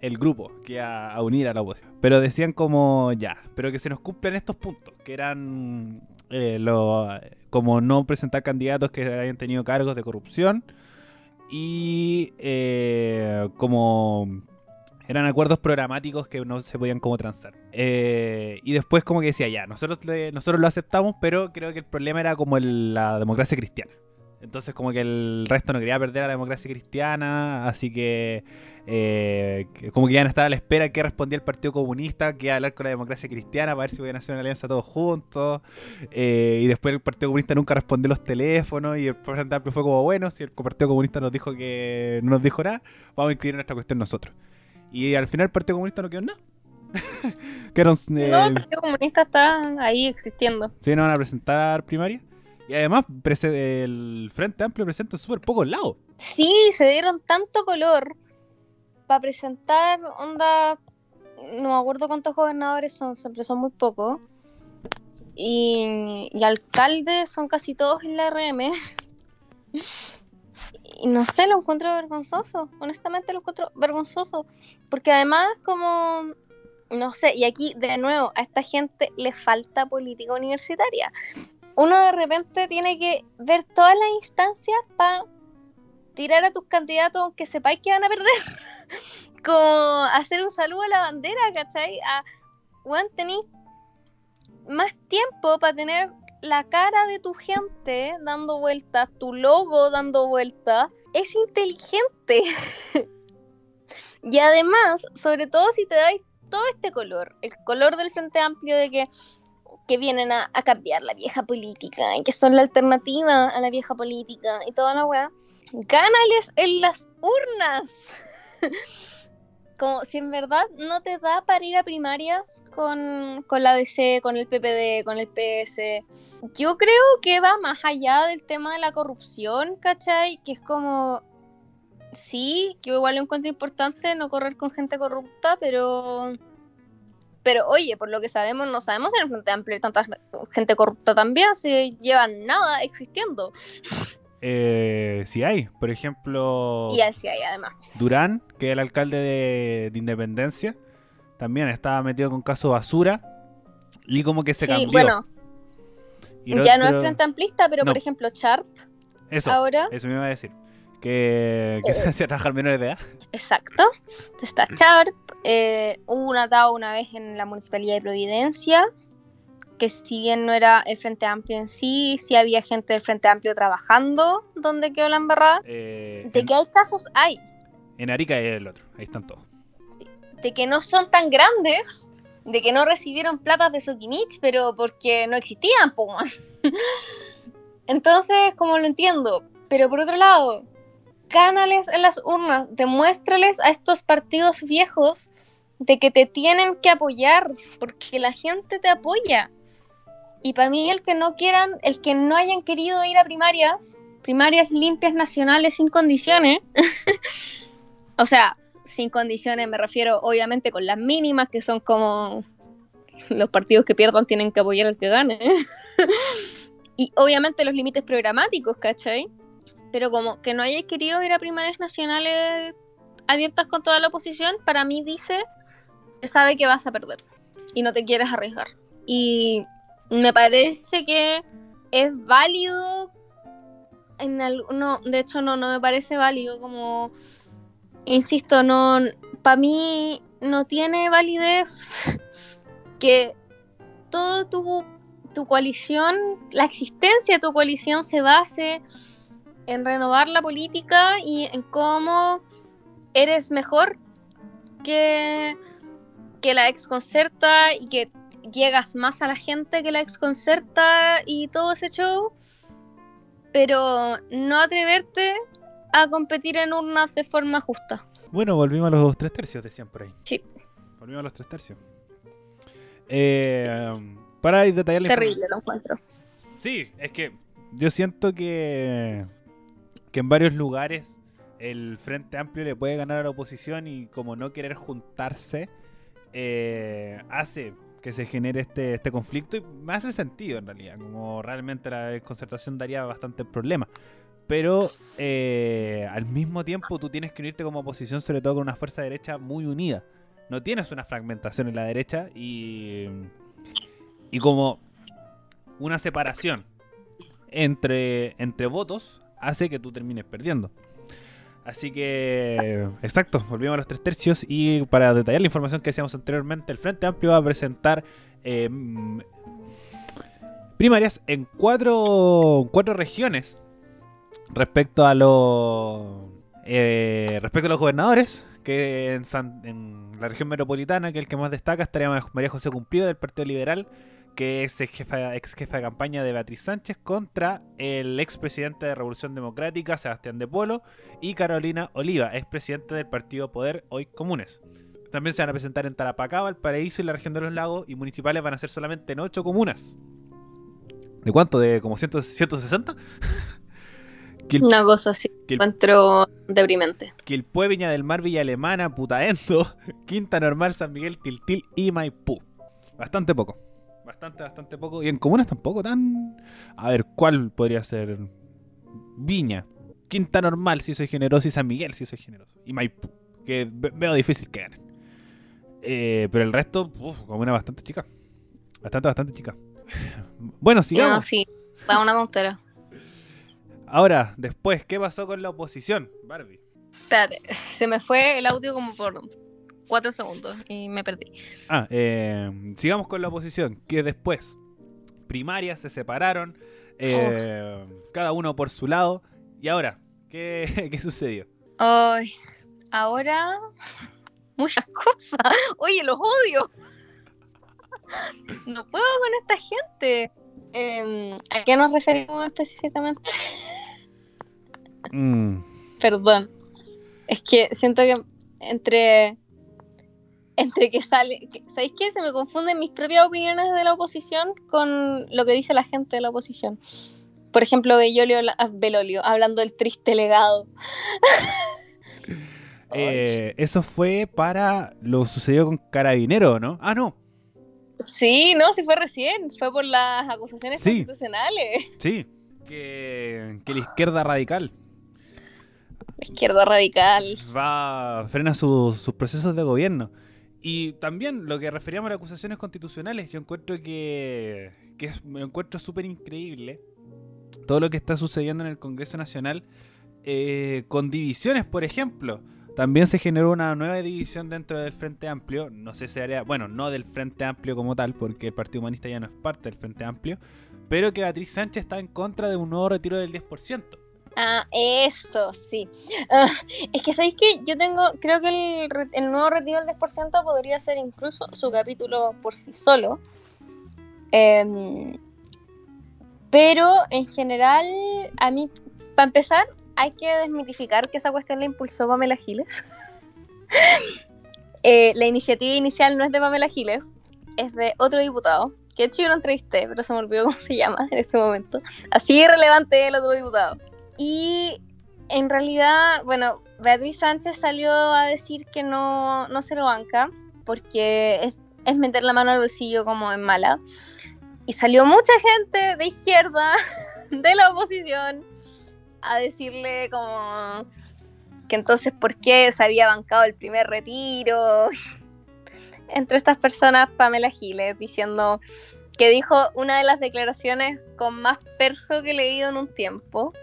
el grupo que iba a unir a la oposición. Pero decían como ya, pero que se nos cumplan estos puntos, que eran eh, lo- como no presentar candidatos que hayan tenido cargos de corrupción y eh, como eran acuerdos programáticos que no se podían como transar. Eh, y después como que decía, ya, nosotros, le- nosotros lo aceptamos, pero creo que el problema era como la democracia cristiana. Entonces como que el resto no quería perder a la democracia cristiana, así que eh, como que iban a estar a la espera que respondía el Partido Comunista, que iba a hablar con la democracia cristiana para ver si podían hacer una alianza todos juntos. Eh, y después el Partido Comunista nunca respondió los teléfonos y el Amplio fue como, bueno, si el Partido Comunista nos dijo que no nos dijo nada, vamos a inscribir nuestra cuestión nosotros. Y al final el Partido Comunista no quedó nada. <laughs> que no, el Partido Comunista está ahí existiendo. Sí, no van a presentar primaria. Y además, el Frente Amplio presenta súper pocos lados. Sí, se dieron tanto color para presentar, onda, no me acuerdo cuántos gobernadores son, siempre son muy pocos. Y, y alcaldes son casi todos en la RM. <laughs> no sé, lo encuentro vergonzoso. Honestamente lo encuentro vergonzoso. Porque además, como, no sé, y aquí de nuevo, a esta gente le falta política universitaria uno de repente tiene que ver todas las instancias para tirar a tus candidatos aunque sepáis que van a perder. <laughs> Como hacer un saludo a la bandera, ¿cachai? A, bueno, tenéis más tiempo para tener la cara de tu gente dando vueltas, tu logo dando vueltas. Es inteligente. <laughs> y además, sobre todo si te dais todo este color, el color del Frente Amplio de que que vienen a, cambiar la vieja política y que son la alternativa a la vieja política y toda la weá, gánales en las urnas. <laughs> Como si en verdad no te da para ir a primarias con, con la DC, con el PPD, con el PS. Yo creo que va más allá del tema de la corrupción, ¿cachai? Que es como, sí, que igual lo encuentro importante no correr con gente corrupta, pero pero oye, por lo que sabemos, no sabemos en el Frente Amplio hay tanta gente corrupta también, se llevan nada existiendo. Eh, sí hay, por ejemplo. Y sí hay, además. Durán, que es el alcalde de, Independencia, también estaba metido con caso basura y como que se sí, cambió. Bueno, ya no es frente amplista, pero por ejemplo, Sharp. Eso, ahora, eso me iba a decir que, que <laughs> se hacía trabajar menores de edad. Exacto. Está Sharp. Eh, hubo un atado una vez en la Municipalidad de Providencia, que si bien no era el Frente Amplio en sí, sí había gente del Frente Amplio trabajando donde quedó la embarrada. Eh, de que hay casos, hay. En Arica y el otro, ahí están todos. De que no son tan grandes, de que no recibieron platas de Sokimich, pero porque no existían, po, <laughs> Entonces, como lo entiendo. Pero por otro lado, gánales en las urnas, demuéstrales a estos partidos viejos de que te tienen que apoyar, porque la gente te apoya. Y para mí el que no quieran, el que no hayan querido ir a primarias, primarias limpias nacionales sin condiciones, <laughs> o sea, sin condiciones me refiero obviamente con las mínimas, que son como los partidos que pierdan tienen que apoyar al que gane. <laughs> y obviamente los límites programáticos, ¿cachai? pero como que no hayáis querido ir a primarias nacionales abiertas con toda la oposición, para mí dice sabe que vas a perder y no te quieres arriesgar. Y me parece que es válido en no, de hecho no, no me parece válido como insisto, no para mí no tiene validez <laughs> que todo tu, tu coalición, la existencia de tu coalición se base en renovar la política y en cómo eres mejor que, que la exconcerta y que llegas más a la gente que la exconcerta y todo ese show, pero no atreverte a competir en urnas de forma justa. Bueno, volvimos a los tres tercios, decían por ahí. Sí. Volvimos a los tres tercios. Eh, para detallar Terrible lo encuentro. Sí, es que yo siento que que en varios lugares el Frente Amplio le puede ganar a la oposición y como no querer juntarse eh, hace que se genere este, este conflicto y me hace sentido en realidad, como realmente la concertación daría bastante problema. Pero eh, al mismo tiempo tú tienes que unirte como oposición, sobre todo con una fuerza derecha muy unida. No tienes una fragmentación en la derecha y, y como una separación entre, entre votos hace que tú termines perdiendo. Así que, exacto, volvimos a los tres tercios y para detallar la información que decíamos anteriormente, el Frente Amplio va a presentar em, primarias en cuatro, cuatro regiones respecto a los eh, respecto a los gobernadores, que en, San- en la región metropolitana, que el que más destaca, estaría María José Cumplido del Partido Liberal, que es ex jefa, ex jefa de campaña de Beatriz Sánchez, contra el expresidente de Revolución Democrática, Sebastián de Polo, y Carolina Oliva, expresidente del Partido Poder, hoy Comunes. También se van a presentar en Tarapacá, Valparaíso y la región de los lagos, y municipales van a ser solamente en 8 comunas. ¿De cuánto? ¿De como 100 160? <laughs> que, el, Una cosa así. que el Encuentro deprimente. Quilpué, Viña del Mar, Villa Alemana, Putaendo, <laughs> Quinta Normal, San Miguel, Tiltil y Maipú. Bastante poco. Bastante, bastante poco. Y en comunas tampoco tan... A ver, ¿cuál podría ser? Viña. Quinta Normal, si soy generoso, y San Miguel, si soy generoso. Y Maipú, que ve- veo difícil que ganen. Eh, pero el resto, uf, comuna bastante chica. Bastante, bastante chica. <laughs> Bueno, No, sigamos. sí. Va una tontera. Ahora, después, ¿qué pasó con la oposición, Barbie? Espérate, se me fue el audio como por cuatro segundos y me perdí. Ah, eh, sigamos con la oposición, que después primarias se separaron, eh, cada uno por su lado, y ahora, ¿qué, <laughs> qué sucedió? Ay, ahora muchas cosas. Oye, los odio. No puedo con esta gente. Em, ¿A qué nos referimos específicamente? Mm, Perdón. Es que siento que entre entre que sale, que- ¿sabéis qué? Se me confunden mis propias opiniones de la oposición con lo que dice la gente de la oposición. Por ejemplo, Bellolio, ah, Belolio, hablando del triste legado. <laughs> eh, eso fue para lo sucedió con Carabinero, ¿no? Ah, no, Sí, no, si fue recién, fue por las acusaciones Sí. constitucionales. sí, que, que la izquierda radical Izquierda radical. va frena sus sus procesos de gobierno. Y también lo que referíamos a las acusaciones constitucionales, yo encuentro que, que es, me encuentro súper increíble todo lo que está sucediendo en el Congreso Nacional eh, con divisiones, por ejemplo. También se generó una nueva división dentro del Frente Amplio. No sé si haría, bueno, no del Frente Amplio como tal, porque el Partido Humanista ya no es parte del Frente Amplio, pero que Beatriz Sánchez está en contra de un nuevo retiro del 10%. Ah, eso, sí. Ah, es que, ¿sabéis que Yo tengo, creo que el, el nuevo retiro del 10% podría ser incluso su capítulo por sí solo. Em, pero en general, a mí, para empezar, hay que desmitificar que esa cuestión la impulsó Pamela Giles. <laughs> Eh, la iniciativa inicial no es de Pamela Giles, es de otro diputado, que de hecho yo lo entrevisté, pero se me olvidó cómo se llama en este momento. Así irrelevante el otro diputado. Y en realidad, bueno, Beatriz Sánchez salió a decir que no, no se lo banca, porque es, es meter la mano al bolsillo como en mala. Y salió mucha gente de izquierda, <laughs> de la oposición, a decirle como que entonces por qué se había bancado el primer retiro. <laughs> Entre estas personas, Pamela Giles, diciendo que dijo una de las declaraciones con más perso que he leído en un tiempo,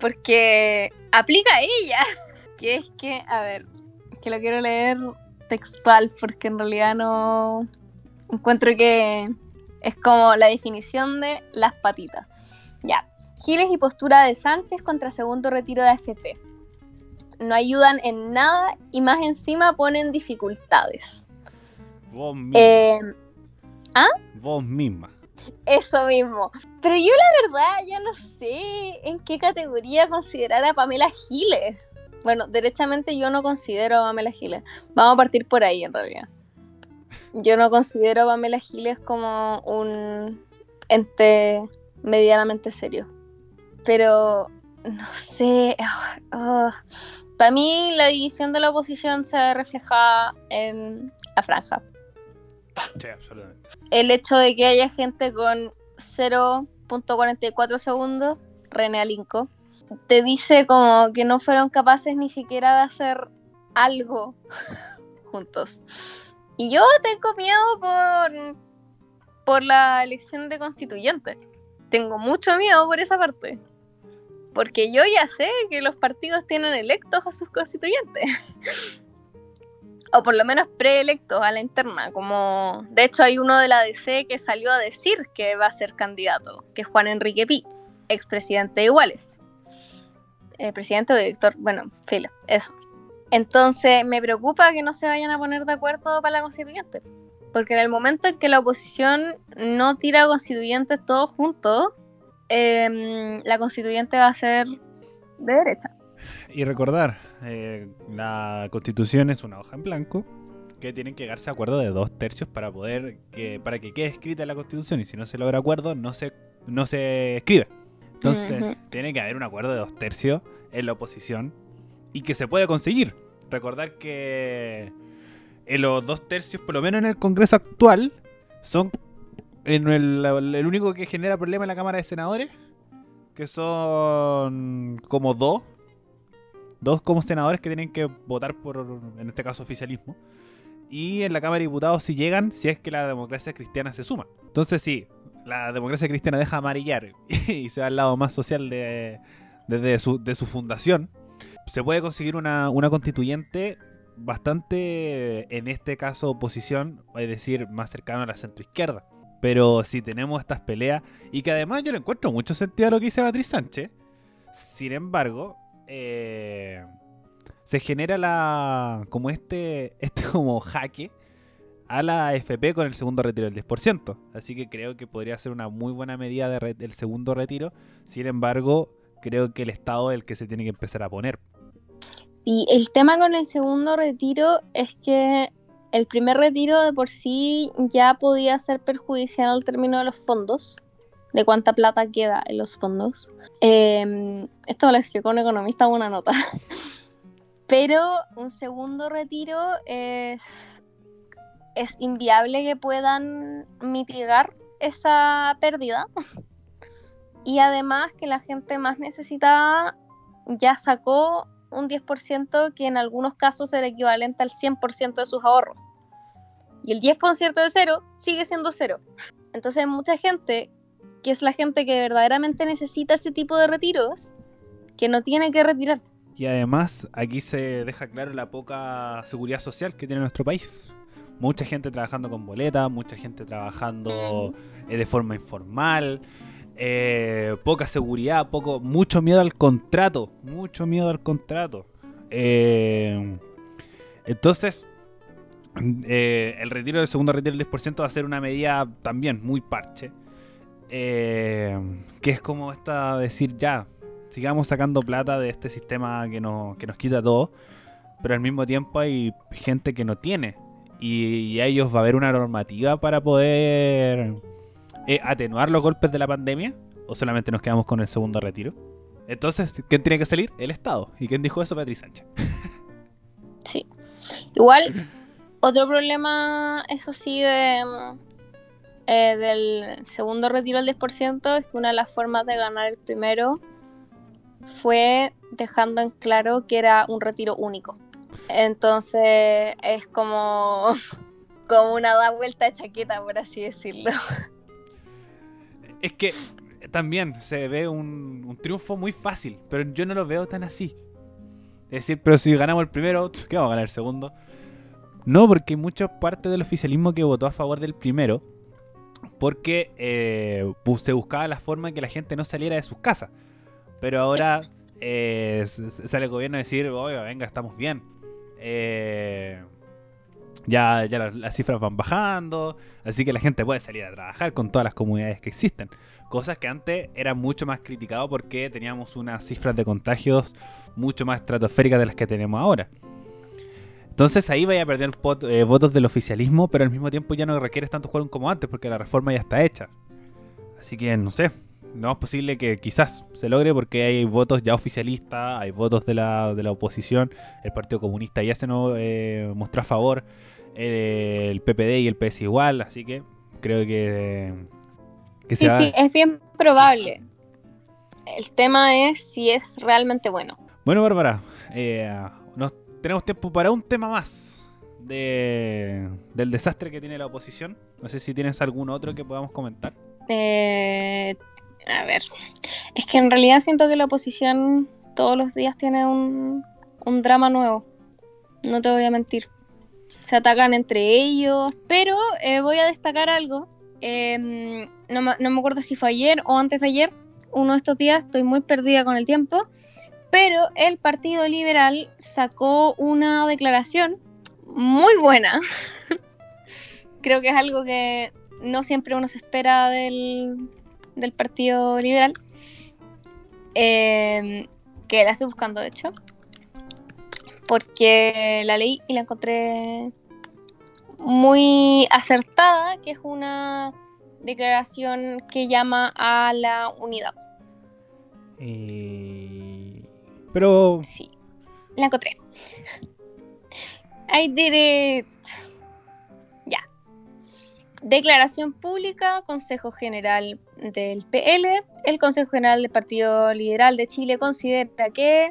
porque aplica a ella, <laughs> que es que, a ver, que lo quiero leer textual porque en realidad no encuentro que es como la definición de las patitas. Ya, Giles y postura de Sánchez contra segundo retiro de AFP. No ayudan en nada y más encima ponen dificultades. Vos misma. Eh, Vos misma. Eso mismo. Pero yo la verdad ya no sé en qué categoría considerar a Pamela Giles. Bueno, derechamente yo no considero a Pamela Giles. Vamos a partir por ahí en realidad. Yo no considero a Pamela Giles como un ente medianamente serio. Pero no sé. Para mí la división de la oposición se ve reflejada en la franja Sí, absolutamente. el hecho de que haya gente con 0.44 segundos, René Alinco, te dice como que no fueron capaces ni siquiera de hacer algo <laughs> juntos. Y yo tengo miedo por, por la elección de constituyente. Tengo mucho miedo por esa parte. Porque yo ya sé que los partidos tienen electos a sus constituyentes. <laughs> o por lo menos preelectos a la interna, como de hecho hay uno de la DC que salió a decir que va a ser candidato, que es Juan Enrique Pi, expresidente de Iguales. eh, presidente o director, bueno, filo, eso. Entonces me preocupa que no se vayan a poner de acuerdo para la constituyente. Porque en el momento en que la oposición no tira constituyentes todos juntos, em, la constituyente va a ser de derecha. Y recordar, eh, la constitución es una hoja en blanco que tienen que llegarse a acuerdo de dos tercios para poder que para que quede escrita la constitución y si no se logra acuerdo no se no se escribe. Entonces tiene que haber un acuerdo de dos tercios en la oposición y que se puede conseguir. Recordar que en los dos tercios por lo menos en el Congreso actual son en el, el único que genera problema en la Cámara de Senadores que son como dos dos como senadores que tienen que votar por, en este caso, oficialismo. Y en la Cámara de Diputados si llegan, si es que la democracia cristiana se suma. Entonces sí, la democracia cristiana deja amarillar <laughs> y se va al lado más social de, desde su, de su fundación. Se puede conseguir una, una constituyente bastante, en este caso, oposición, es decir, más cercano a la centroizquierda. Pero si tenemos estas peleas, y que además yo le encuentro mucho sentido a lo que dice Beatriz Sánchez, sin embargo, eh, se genera la como este, este <laughs> como jaque a la AFP con el segundo retiro del 10%. Así que creo que podría ser una muy buena medida del segundo retiro. Sin embargo, creo que el Estado es el que se tiene que empezar a poner. Y el tema con el segundo retiro es que el primer retiro de por sí ya podía ser perjudicial al término de los fondos de cuánta plata queda en los fondos. Em, esto me lo explicó un economista en una nota. <laughs> Pero un segundo retiro es, es inviable que puedan mitigar esa pérdida. Y además que la gente más necesitada ya sacó un 10% que en algunos casos era equivalente al 100% de sus ahorros. Y el 10% de cero sigue siendo cero. Entonces mucha gente que es la gente que verdaderamente necesita ese tipo de retiros, que no tiene que retirar. Y además aquí se deja claro la poca seguridad social que tiene nuestro país. Mucha gente trabajando con boletas, mucha gente trabajando eh, de forma informal, eh, poca seguridad, poco, mucho miedo al contrato, mucho miedo al contrato. Eh, entonces, el retiro del segundo retiro del 10% va a ser una medida también muy parche eh, que es como esta decir ya, sigamos sacando plata de este sistema que, nos quita todo, pero al mismo tiempo hay gente que no tiene. Y, a ellos va a haber una normativa para poder eh, atenuar los golpes de la pandemia, o solamente nos quedamos con el segundo retiro. Entonces, ¿quién tiene que salir? El Estado. ¿Y quién dijo eso? Beatriz Sánchez. sí. Igual, <clears throat> otro problema, eso sí, de, eh, del segundo retiro al 10% es que una de las formas de ganar el primero fue dejando en claro que era un retiro único. Entonces es como, <laughs> como una da vuelta de chaqueta, por así decirlo. Es que también se ve un, un, triunfo muy fácil, pero yo no lo veo tan así. Es decir, pero si ganamos el primero, ¿qué vamos a ganar el segundo? No, porque mucha parte del oficialismo que votó a favor del primero porque eh, se buscaba la forma de que la gente no saliera de sus casas. Pero ahora <laughs> eh, sale el gobierno a decir, oiga, venga, estamos bien. Eh, ya ya las, cifras van bajando, así que la gente puede salir a trabajar con todas las comunidades que existen. Cosas que antes eran mucho más criticadas porque teníamos unas cifras de contagios mucho más estratosféricas de las que tenemos ahora. Entonces ahí vaya a perder eh, votos del oficialismo, pero al mismo tiempo ya no requieres tanto quórum como antes, porque la reforma ya está hecha. Así que no sé, no es posible que quizás se logre porque hay votos ya oficialistas, hay votos de la, de la oposición, el Partido Comunista ya se nos eh, mostró a favor, eh, el PPD y el PS igual, así que creo que... que sí, sí, es bien probable. El tema es si es realmente bueno. Bueno, Bárbara, nos tenemos tiempo para un tema más de, del desastre que tiene la oposición. No sé si tienes algún otro que podamos comentar. Eh, a ver, es que en realidad siento que la oposición todos los días tiene un, un drama nuevo. No te voy a mentir. Se atacan entre ellos, pero eh, voy a destacar algo. Em, no, no me acuerdo si fue ayer o antes de ayer, uno de estos días, estoy muy perdida con el tiempo pero el Partido Liberal sacó una declaración muy buena. <laughs> Creo que es algo que no siempre uno se espera del, del Partido Liberal. Eh, que la estoy buscando, de hecho. Porque la leí y la encontré muy acertada, que es una declaración que llama a la unidad. Eh, Pero Sí, la encontré. I did it. Ya. Declaración pública, Consejo General del PL. El Consejo General del Partido Liberal de Chile considera que,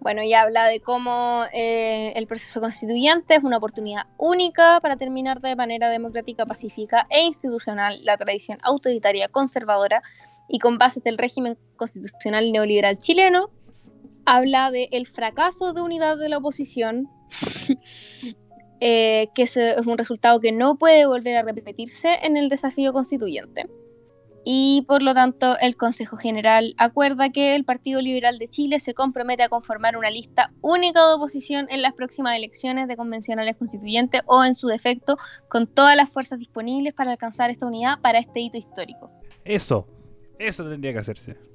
bueno, ya habla de cómo eh, el proceso constituyente es una oportunidad única para terminar de manera democrática, pacífica e institucional la tradición autoritaria, conservadora y con bases del régimen constitucional neoliberal chileno. Habla de el fracaso de unidad de la oposición, <laughs> eh, que es, es un resultado que no puede volver a repetirse en el desafío constituyente. Y por lo tanto, el Consejo General acuerda que el Partido Liberal de Chile se compromete a conformar una lista única de oposición en las próximas elecciones de convencionales constituyentes o, en su defecto, con todas las fuerzas disponibles para alcanzar esta unidad para este hito histórico. eso, eso tendría que hacerse.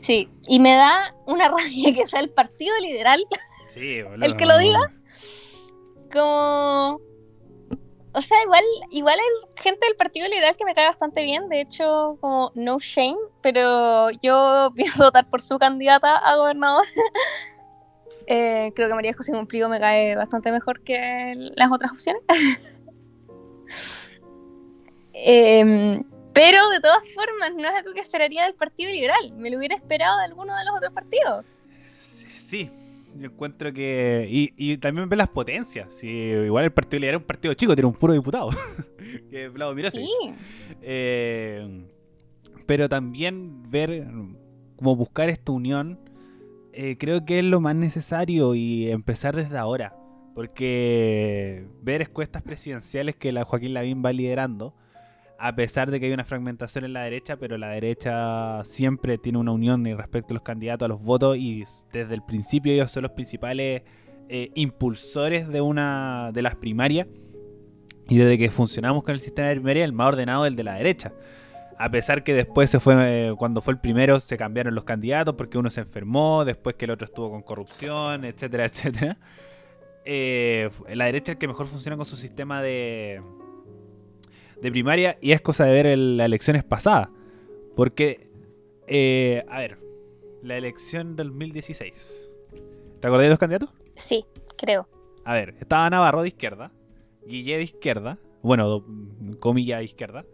Sí, y me da una <laughs> rabia que sea el Partido Liberal Sí, boludo. ¿El que lo diga? como... O sea, igual, igual hay gente del Partido Liberal que me cae bastante bien, de hecho, como no shame, pero yo <laughs> pienso votar por su candidata a gobernador. <laughs> Eh, creo que María José Cumplido me cae bastante mejor que las otras opciones. Em, pero de todas formas, no es algo que esperaría del Partido Liberal. Me lo hubiera esperado de alguno de los otros partidos. Sí, sí, yo encuentro que. Y, y también ve las potencias. Sí, igual el Partido Liberal es un partido chico, tiene un puro diputado. <laughs> que Vlado. Sí, Eh, pero también ver, como buscar esta unión, eh, creo que es lo más necesario y empezar desde ahora. Porque ver encuestas presidenciales que la Joaquín Lavín va liderando, a pesar de que hay una fragmentación en la derecha, pero la derecha siempre tiene una unión respecto a los candidatos, a los votos, y desde el principio ellos son los principales eh, impulsores de una de las primarias. Y desde que funcionamos con el sistema de primaria, el más ordenado es el de la derecha. A pesar que después se fue, eh, cuando fue el primero, se cambiaron los candidatos porque uno se enfermó, después que el otro estuvo con corrupción, etcétera, etcétera. Eh, la derecha es el que mejor funciona con su sistema de, de primaria y es cosa de ver el- las elecciones pasadas. Porque, eh, a ver, la elección del 2016. ¿Te acordás de los candidatos? sí, creo. A ver, estaba Navarro de izquierda, Guille de izquierda, bueno, comilla de izquierda.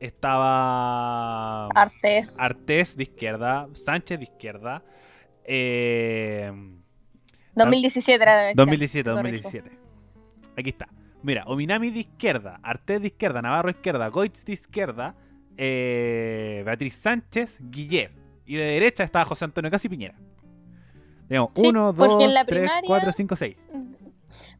Estaba Artes. Artés de izquierda, Sánchez de izquierda. Eh, 2017 era la elección. 2017, correcto. 2017. Aquí está. Mira, Ominami de izquierda, Artés de izquierda, Navarro de izquierda, Goitz de izquierda, eh, Beatriz Sánchez, Guille. Y de derecha estaba José Antonio Casi Piñera. Tenemos Sí, 1, porque 2, en la 3, primaria- 4, 5, 6.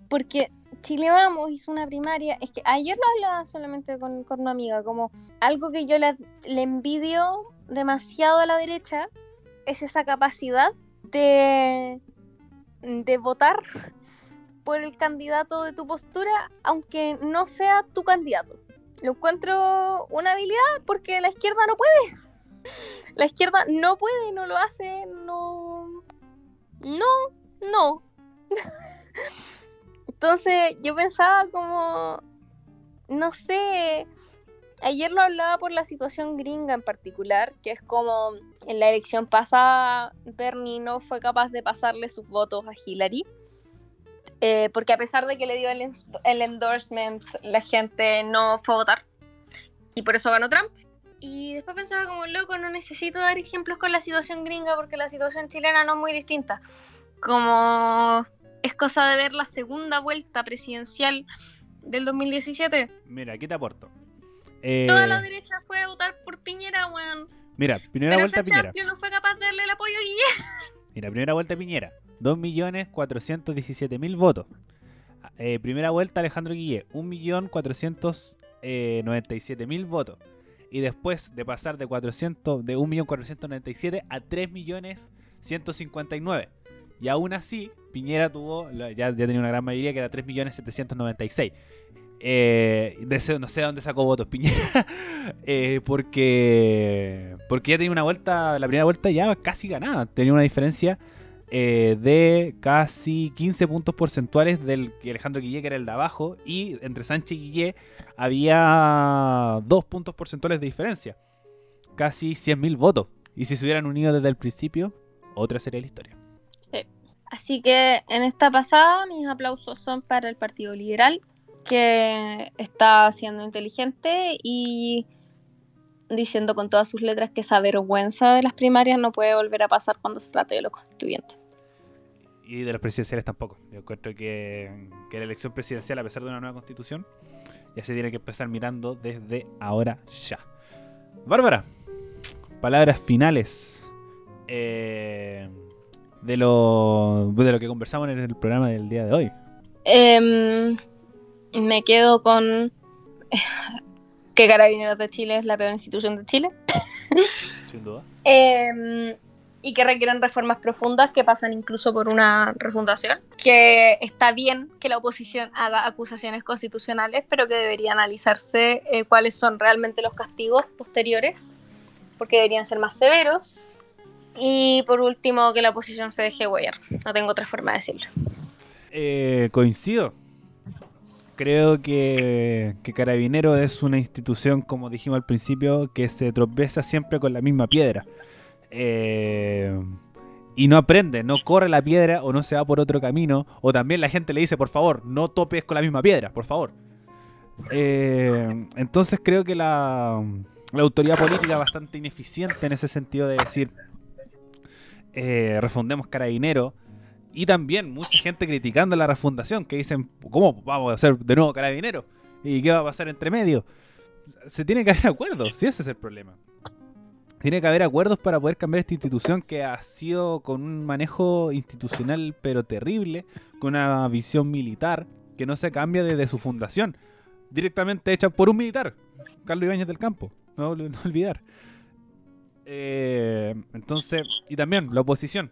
Porque Chile Vamos hizo una primaria. Es que ayer lo hablaba solamente con, con una amiga. Como algo que yo le, le envidio demasiado a la derecha es esa capacidad de, de votar por el candidato de tu postura, aunque no sea tu candidato. Lo encuentro una habilidad porque la izquierda no puede. <laughs> La izquierda no puede, no lo hace, no. No, no. <laughs> Entonces yo pensaba como, no sé, ayer lo hablaba por la situación gringa en particular, que es como en la elección pasada Bernie no fue capaz de pasarle sus votos a Hillary, eh, porque a pesar de que le dio el, el endorsement, la gente no fue a votar, y por eso ganó Trump. Y después pensaba como, loco, no necesito dar ejemplos con la situación gringa porque la situación chilena no es muy distinta. Como es cosa de ver la segunda vuelta presidencial del 2017. Mira, aquí te aporto. Eh, Toda la derecha fue a votar por Piñera, weón. mira, primera Pero el vuelta Piñera. No fue capaz de darle el apoyo Guille. Mira, primera vuelta Piñera. 2.417.000 votos. Eh, primera vuelta Alejandro Guille. 1.497.000 votos. Y después de pasar de 400 de 1.497 a 159. Y aún así, Piñera tuvo, ya, ya tenía una gran mayoría que era 3.796. Eh, no sé dónde sacó votos Piñera, <laughs> eh, porque, porque ya tenía una vuelta, la primera vuelta ya casi ganada, tenía una diferencia eh, de casi 15 puntos porcentuales del Alejandro Guillé, que era el de abajo, y entre Sánchez y Guillé había dos puntos porcentuales de diferencia, casi 100.000 votos, y si se hubieran unido desde el principio, otra sería la historia. Así que en esta pasada mis aplausos son para el Partido Liberal, que está siendo inteligente y diciendo con todas sus letras que esa vergüenza de las primarias no puede volver a pasar cuando se trate de los constituyentes. Y de los presidenciales tampoco. Yo encuentro que, que la elección presidencial, a pesar de una nueva constitución, ya se tiene que empezar mirando desde ahora ya. Bárbara, palabras finales eh, de, lo, de lo que conversamos en el programa del día de hoy. Eh, me quedo con <laughs> que Carabineros de Chile es la peor institución de Chile. Sin duda. <laughs> Em, y que requieren reformas profundas que pasan incluso por una refundación. Que está bien que la oposición haga acusaciones constitucionales, pero que debería analizarse eh, cuáles son realmente los castigos posteriores, porque deberían ser más severos. Y por último, que la oposición se deje huellar. No tengo otra forma de decirlo. Eh, coincido creo que, Carabinero es una institución, como dijimos al principio, que se tropieza siempre con la misma piedra. Eh, y no aprende, no corre la piedra o no se va por otro camino. O también la gente le dice, por favor, no topes con la misma piedra, por favor. Eh, entonces creo que la, autoridad política es bastante ineficiente en ese sentido de decir, eh, refundemos Carabinero y también mucha gente criticando la refundación, que dicen, ¿cómo vamos a hacer de nuevo carabinero? ¿Y qué va a pasar entre medio? Se tiene que haber acuerdos, si ese es el problema. Tiene que haber acuerdos para poder cambiar esta institución que ha sido con un manejo institucional pero terrible, con una visión militar que no se cambia desde su fundación, directamente hecha por un militar, Carlos Ibáñez del Campo, no, no olvidar. Eh, entonces, y también la oposición,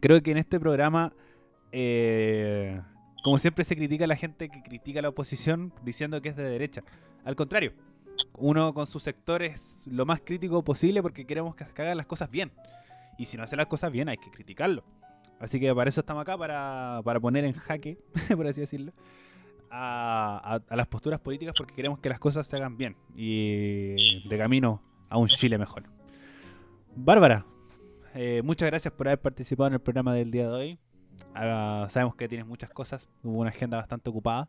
creo que en este programa, eh, como siempre se critica a la gente que critica a la oposición diciendo que es de derecha. Al contrario, uno con sus sectores lo más crítico posible porque queremos que hagan las cosas bien. Y si no hace las cosas bien hay que criticarlo. Así que para eso estamos acá, para, poner en jaque, <laughs> por así decirlo, a, las posturas políticas porque queremos que las cosas se hagan bien y de camino a un Chile mejor. Bárbara, eh, muchas gracias por haber participado en el programa del día de hoy. Ah, sabemos que tienes muchas cosas, hubo una agenda bastante ocupada.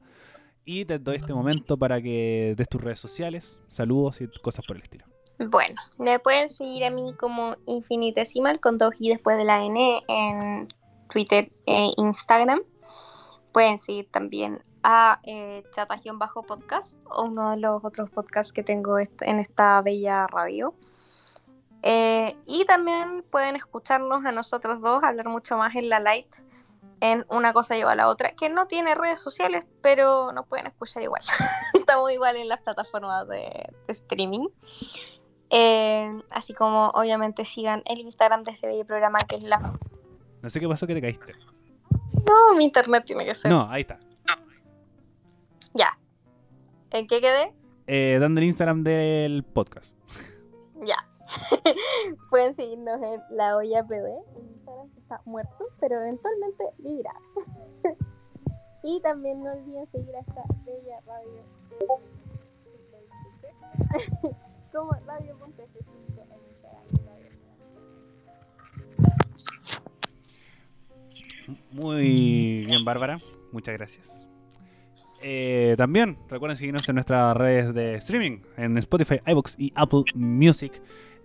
Y te doy este momento para que des tus redes sociales, saludos y cosas por el estilo. Bueno, me pueden seguir a mí como infinitesimal con dos y después de la N en Twitter e Instagram. Pueden seguir también a eh, Bajo Podcast o uno de los otros podcasts que tengo en esta bella radio. Eh, y también pueden escucharnos a nosotros dos hablar mucho más en la light en una cosa lleva a la otra, que no tiene redes sociales, pero nos pueden escuchar igual. <laughs> Estamos igual en las plataformas de, streaming. Eh, así como obviamente sigan el Instagram de este programa que es la... No sé qué pasó que te caíste. No, mi internet tiene que ser. No, ahí está. Ya. ¿En qué quedé? Eh, dando el Instagram del podcast. Ya. <laughs> Pueden seguirnos en La Olla PD. Instagram está muerto, pero eventualmente vivirá. <laughs> y también no olviden seguir a esta bella radio <laughs> como Radio en Muy bien, Bárbara. Muchas gracias. Eh, también recuerden seguirnos en nuestras redes de streaming, en Spotify, iBooks y Apple Music.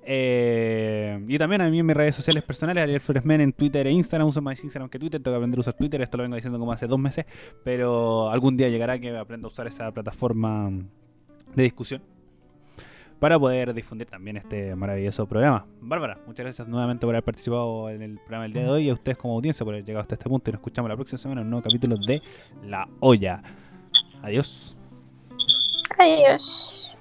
Eh, y también a mí en mis redes sociales personales, Ariel Floresmen en Twitter e Instagram, uso más Instagram que Twitter, tengo que aprender a usar Twitter, esto lo vengo diciendo como hace dos meses, pero algún día llegará que aprenda a usar esa plataforma de discusión para poder difundir también este maravilloso programa. Bárbara, muchas gracias nuevamente por haber participado en el programa del día de hoy y a ustedes como audiencia por haber llegado hasta este punto y nos escuchamos la próxima semana en un nuevo capítulo de La Olla. Adiós. Adiós.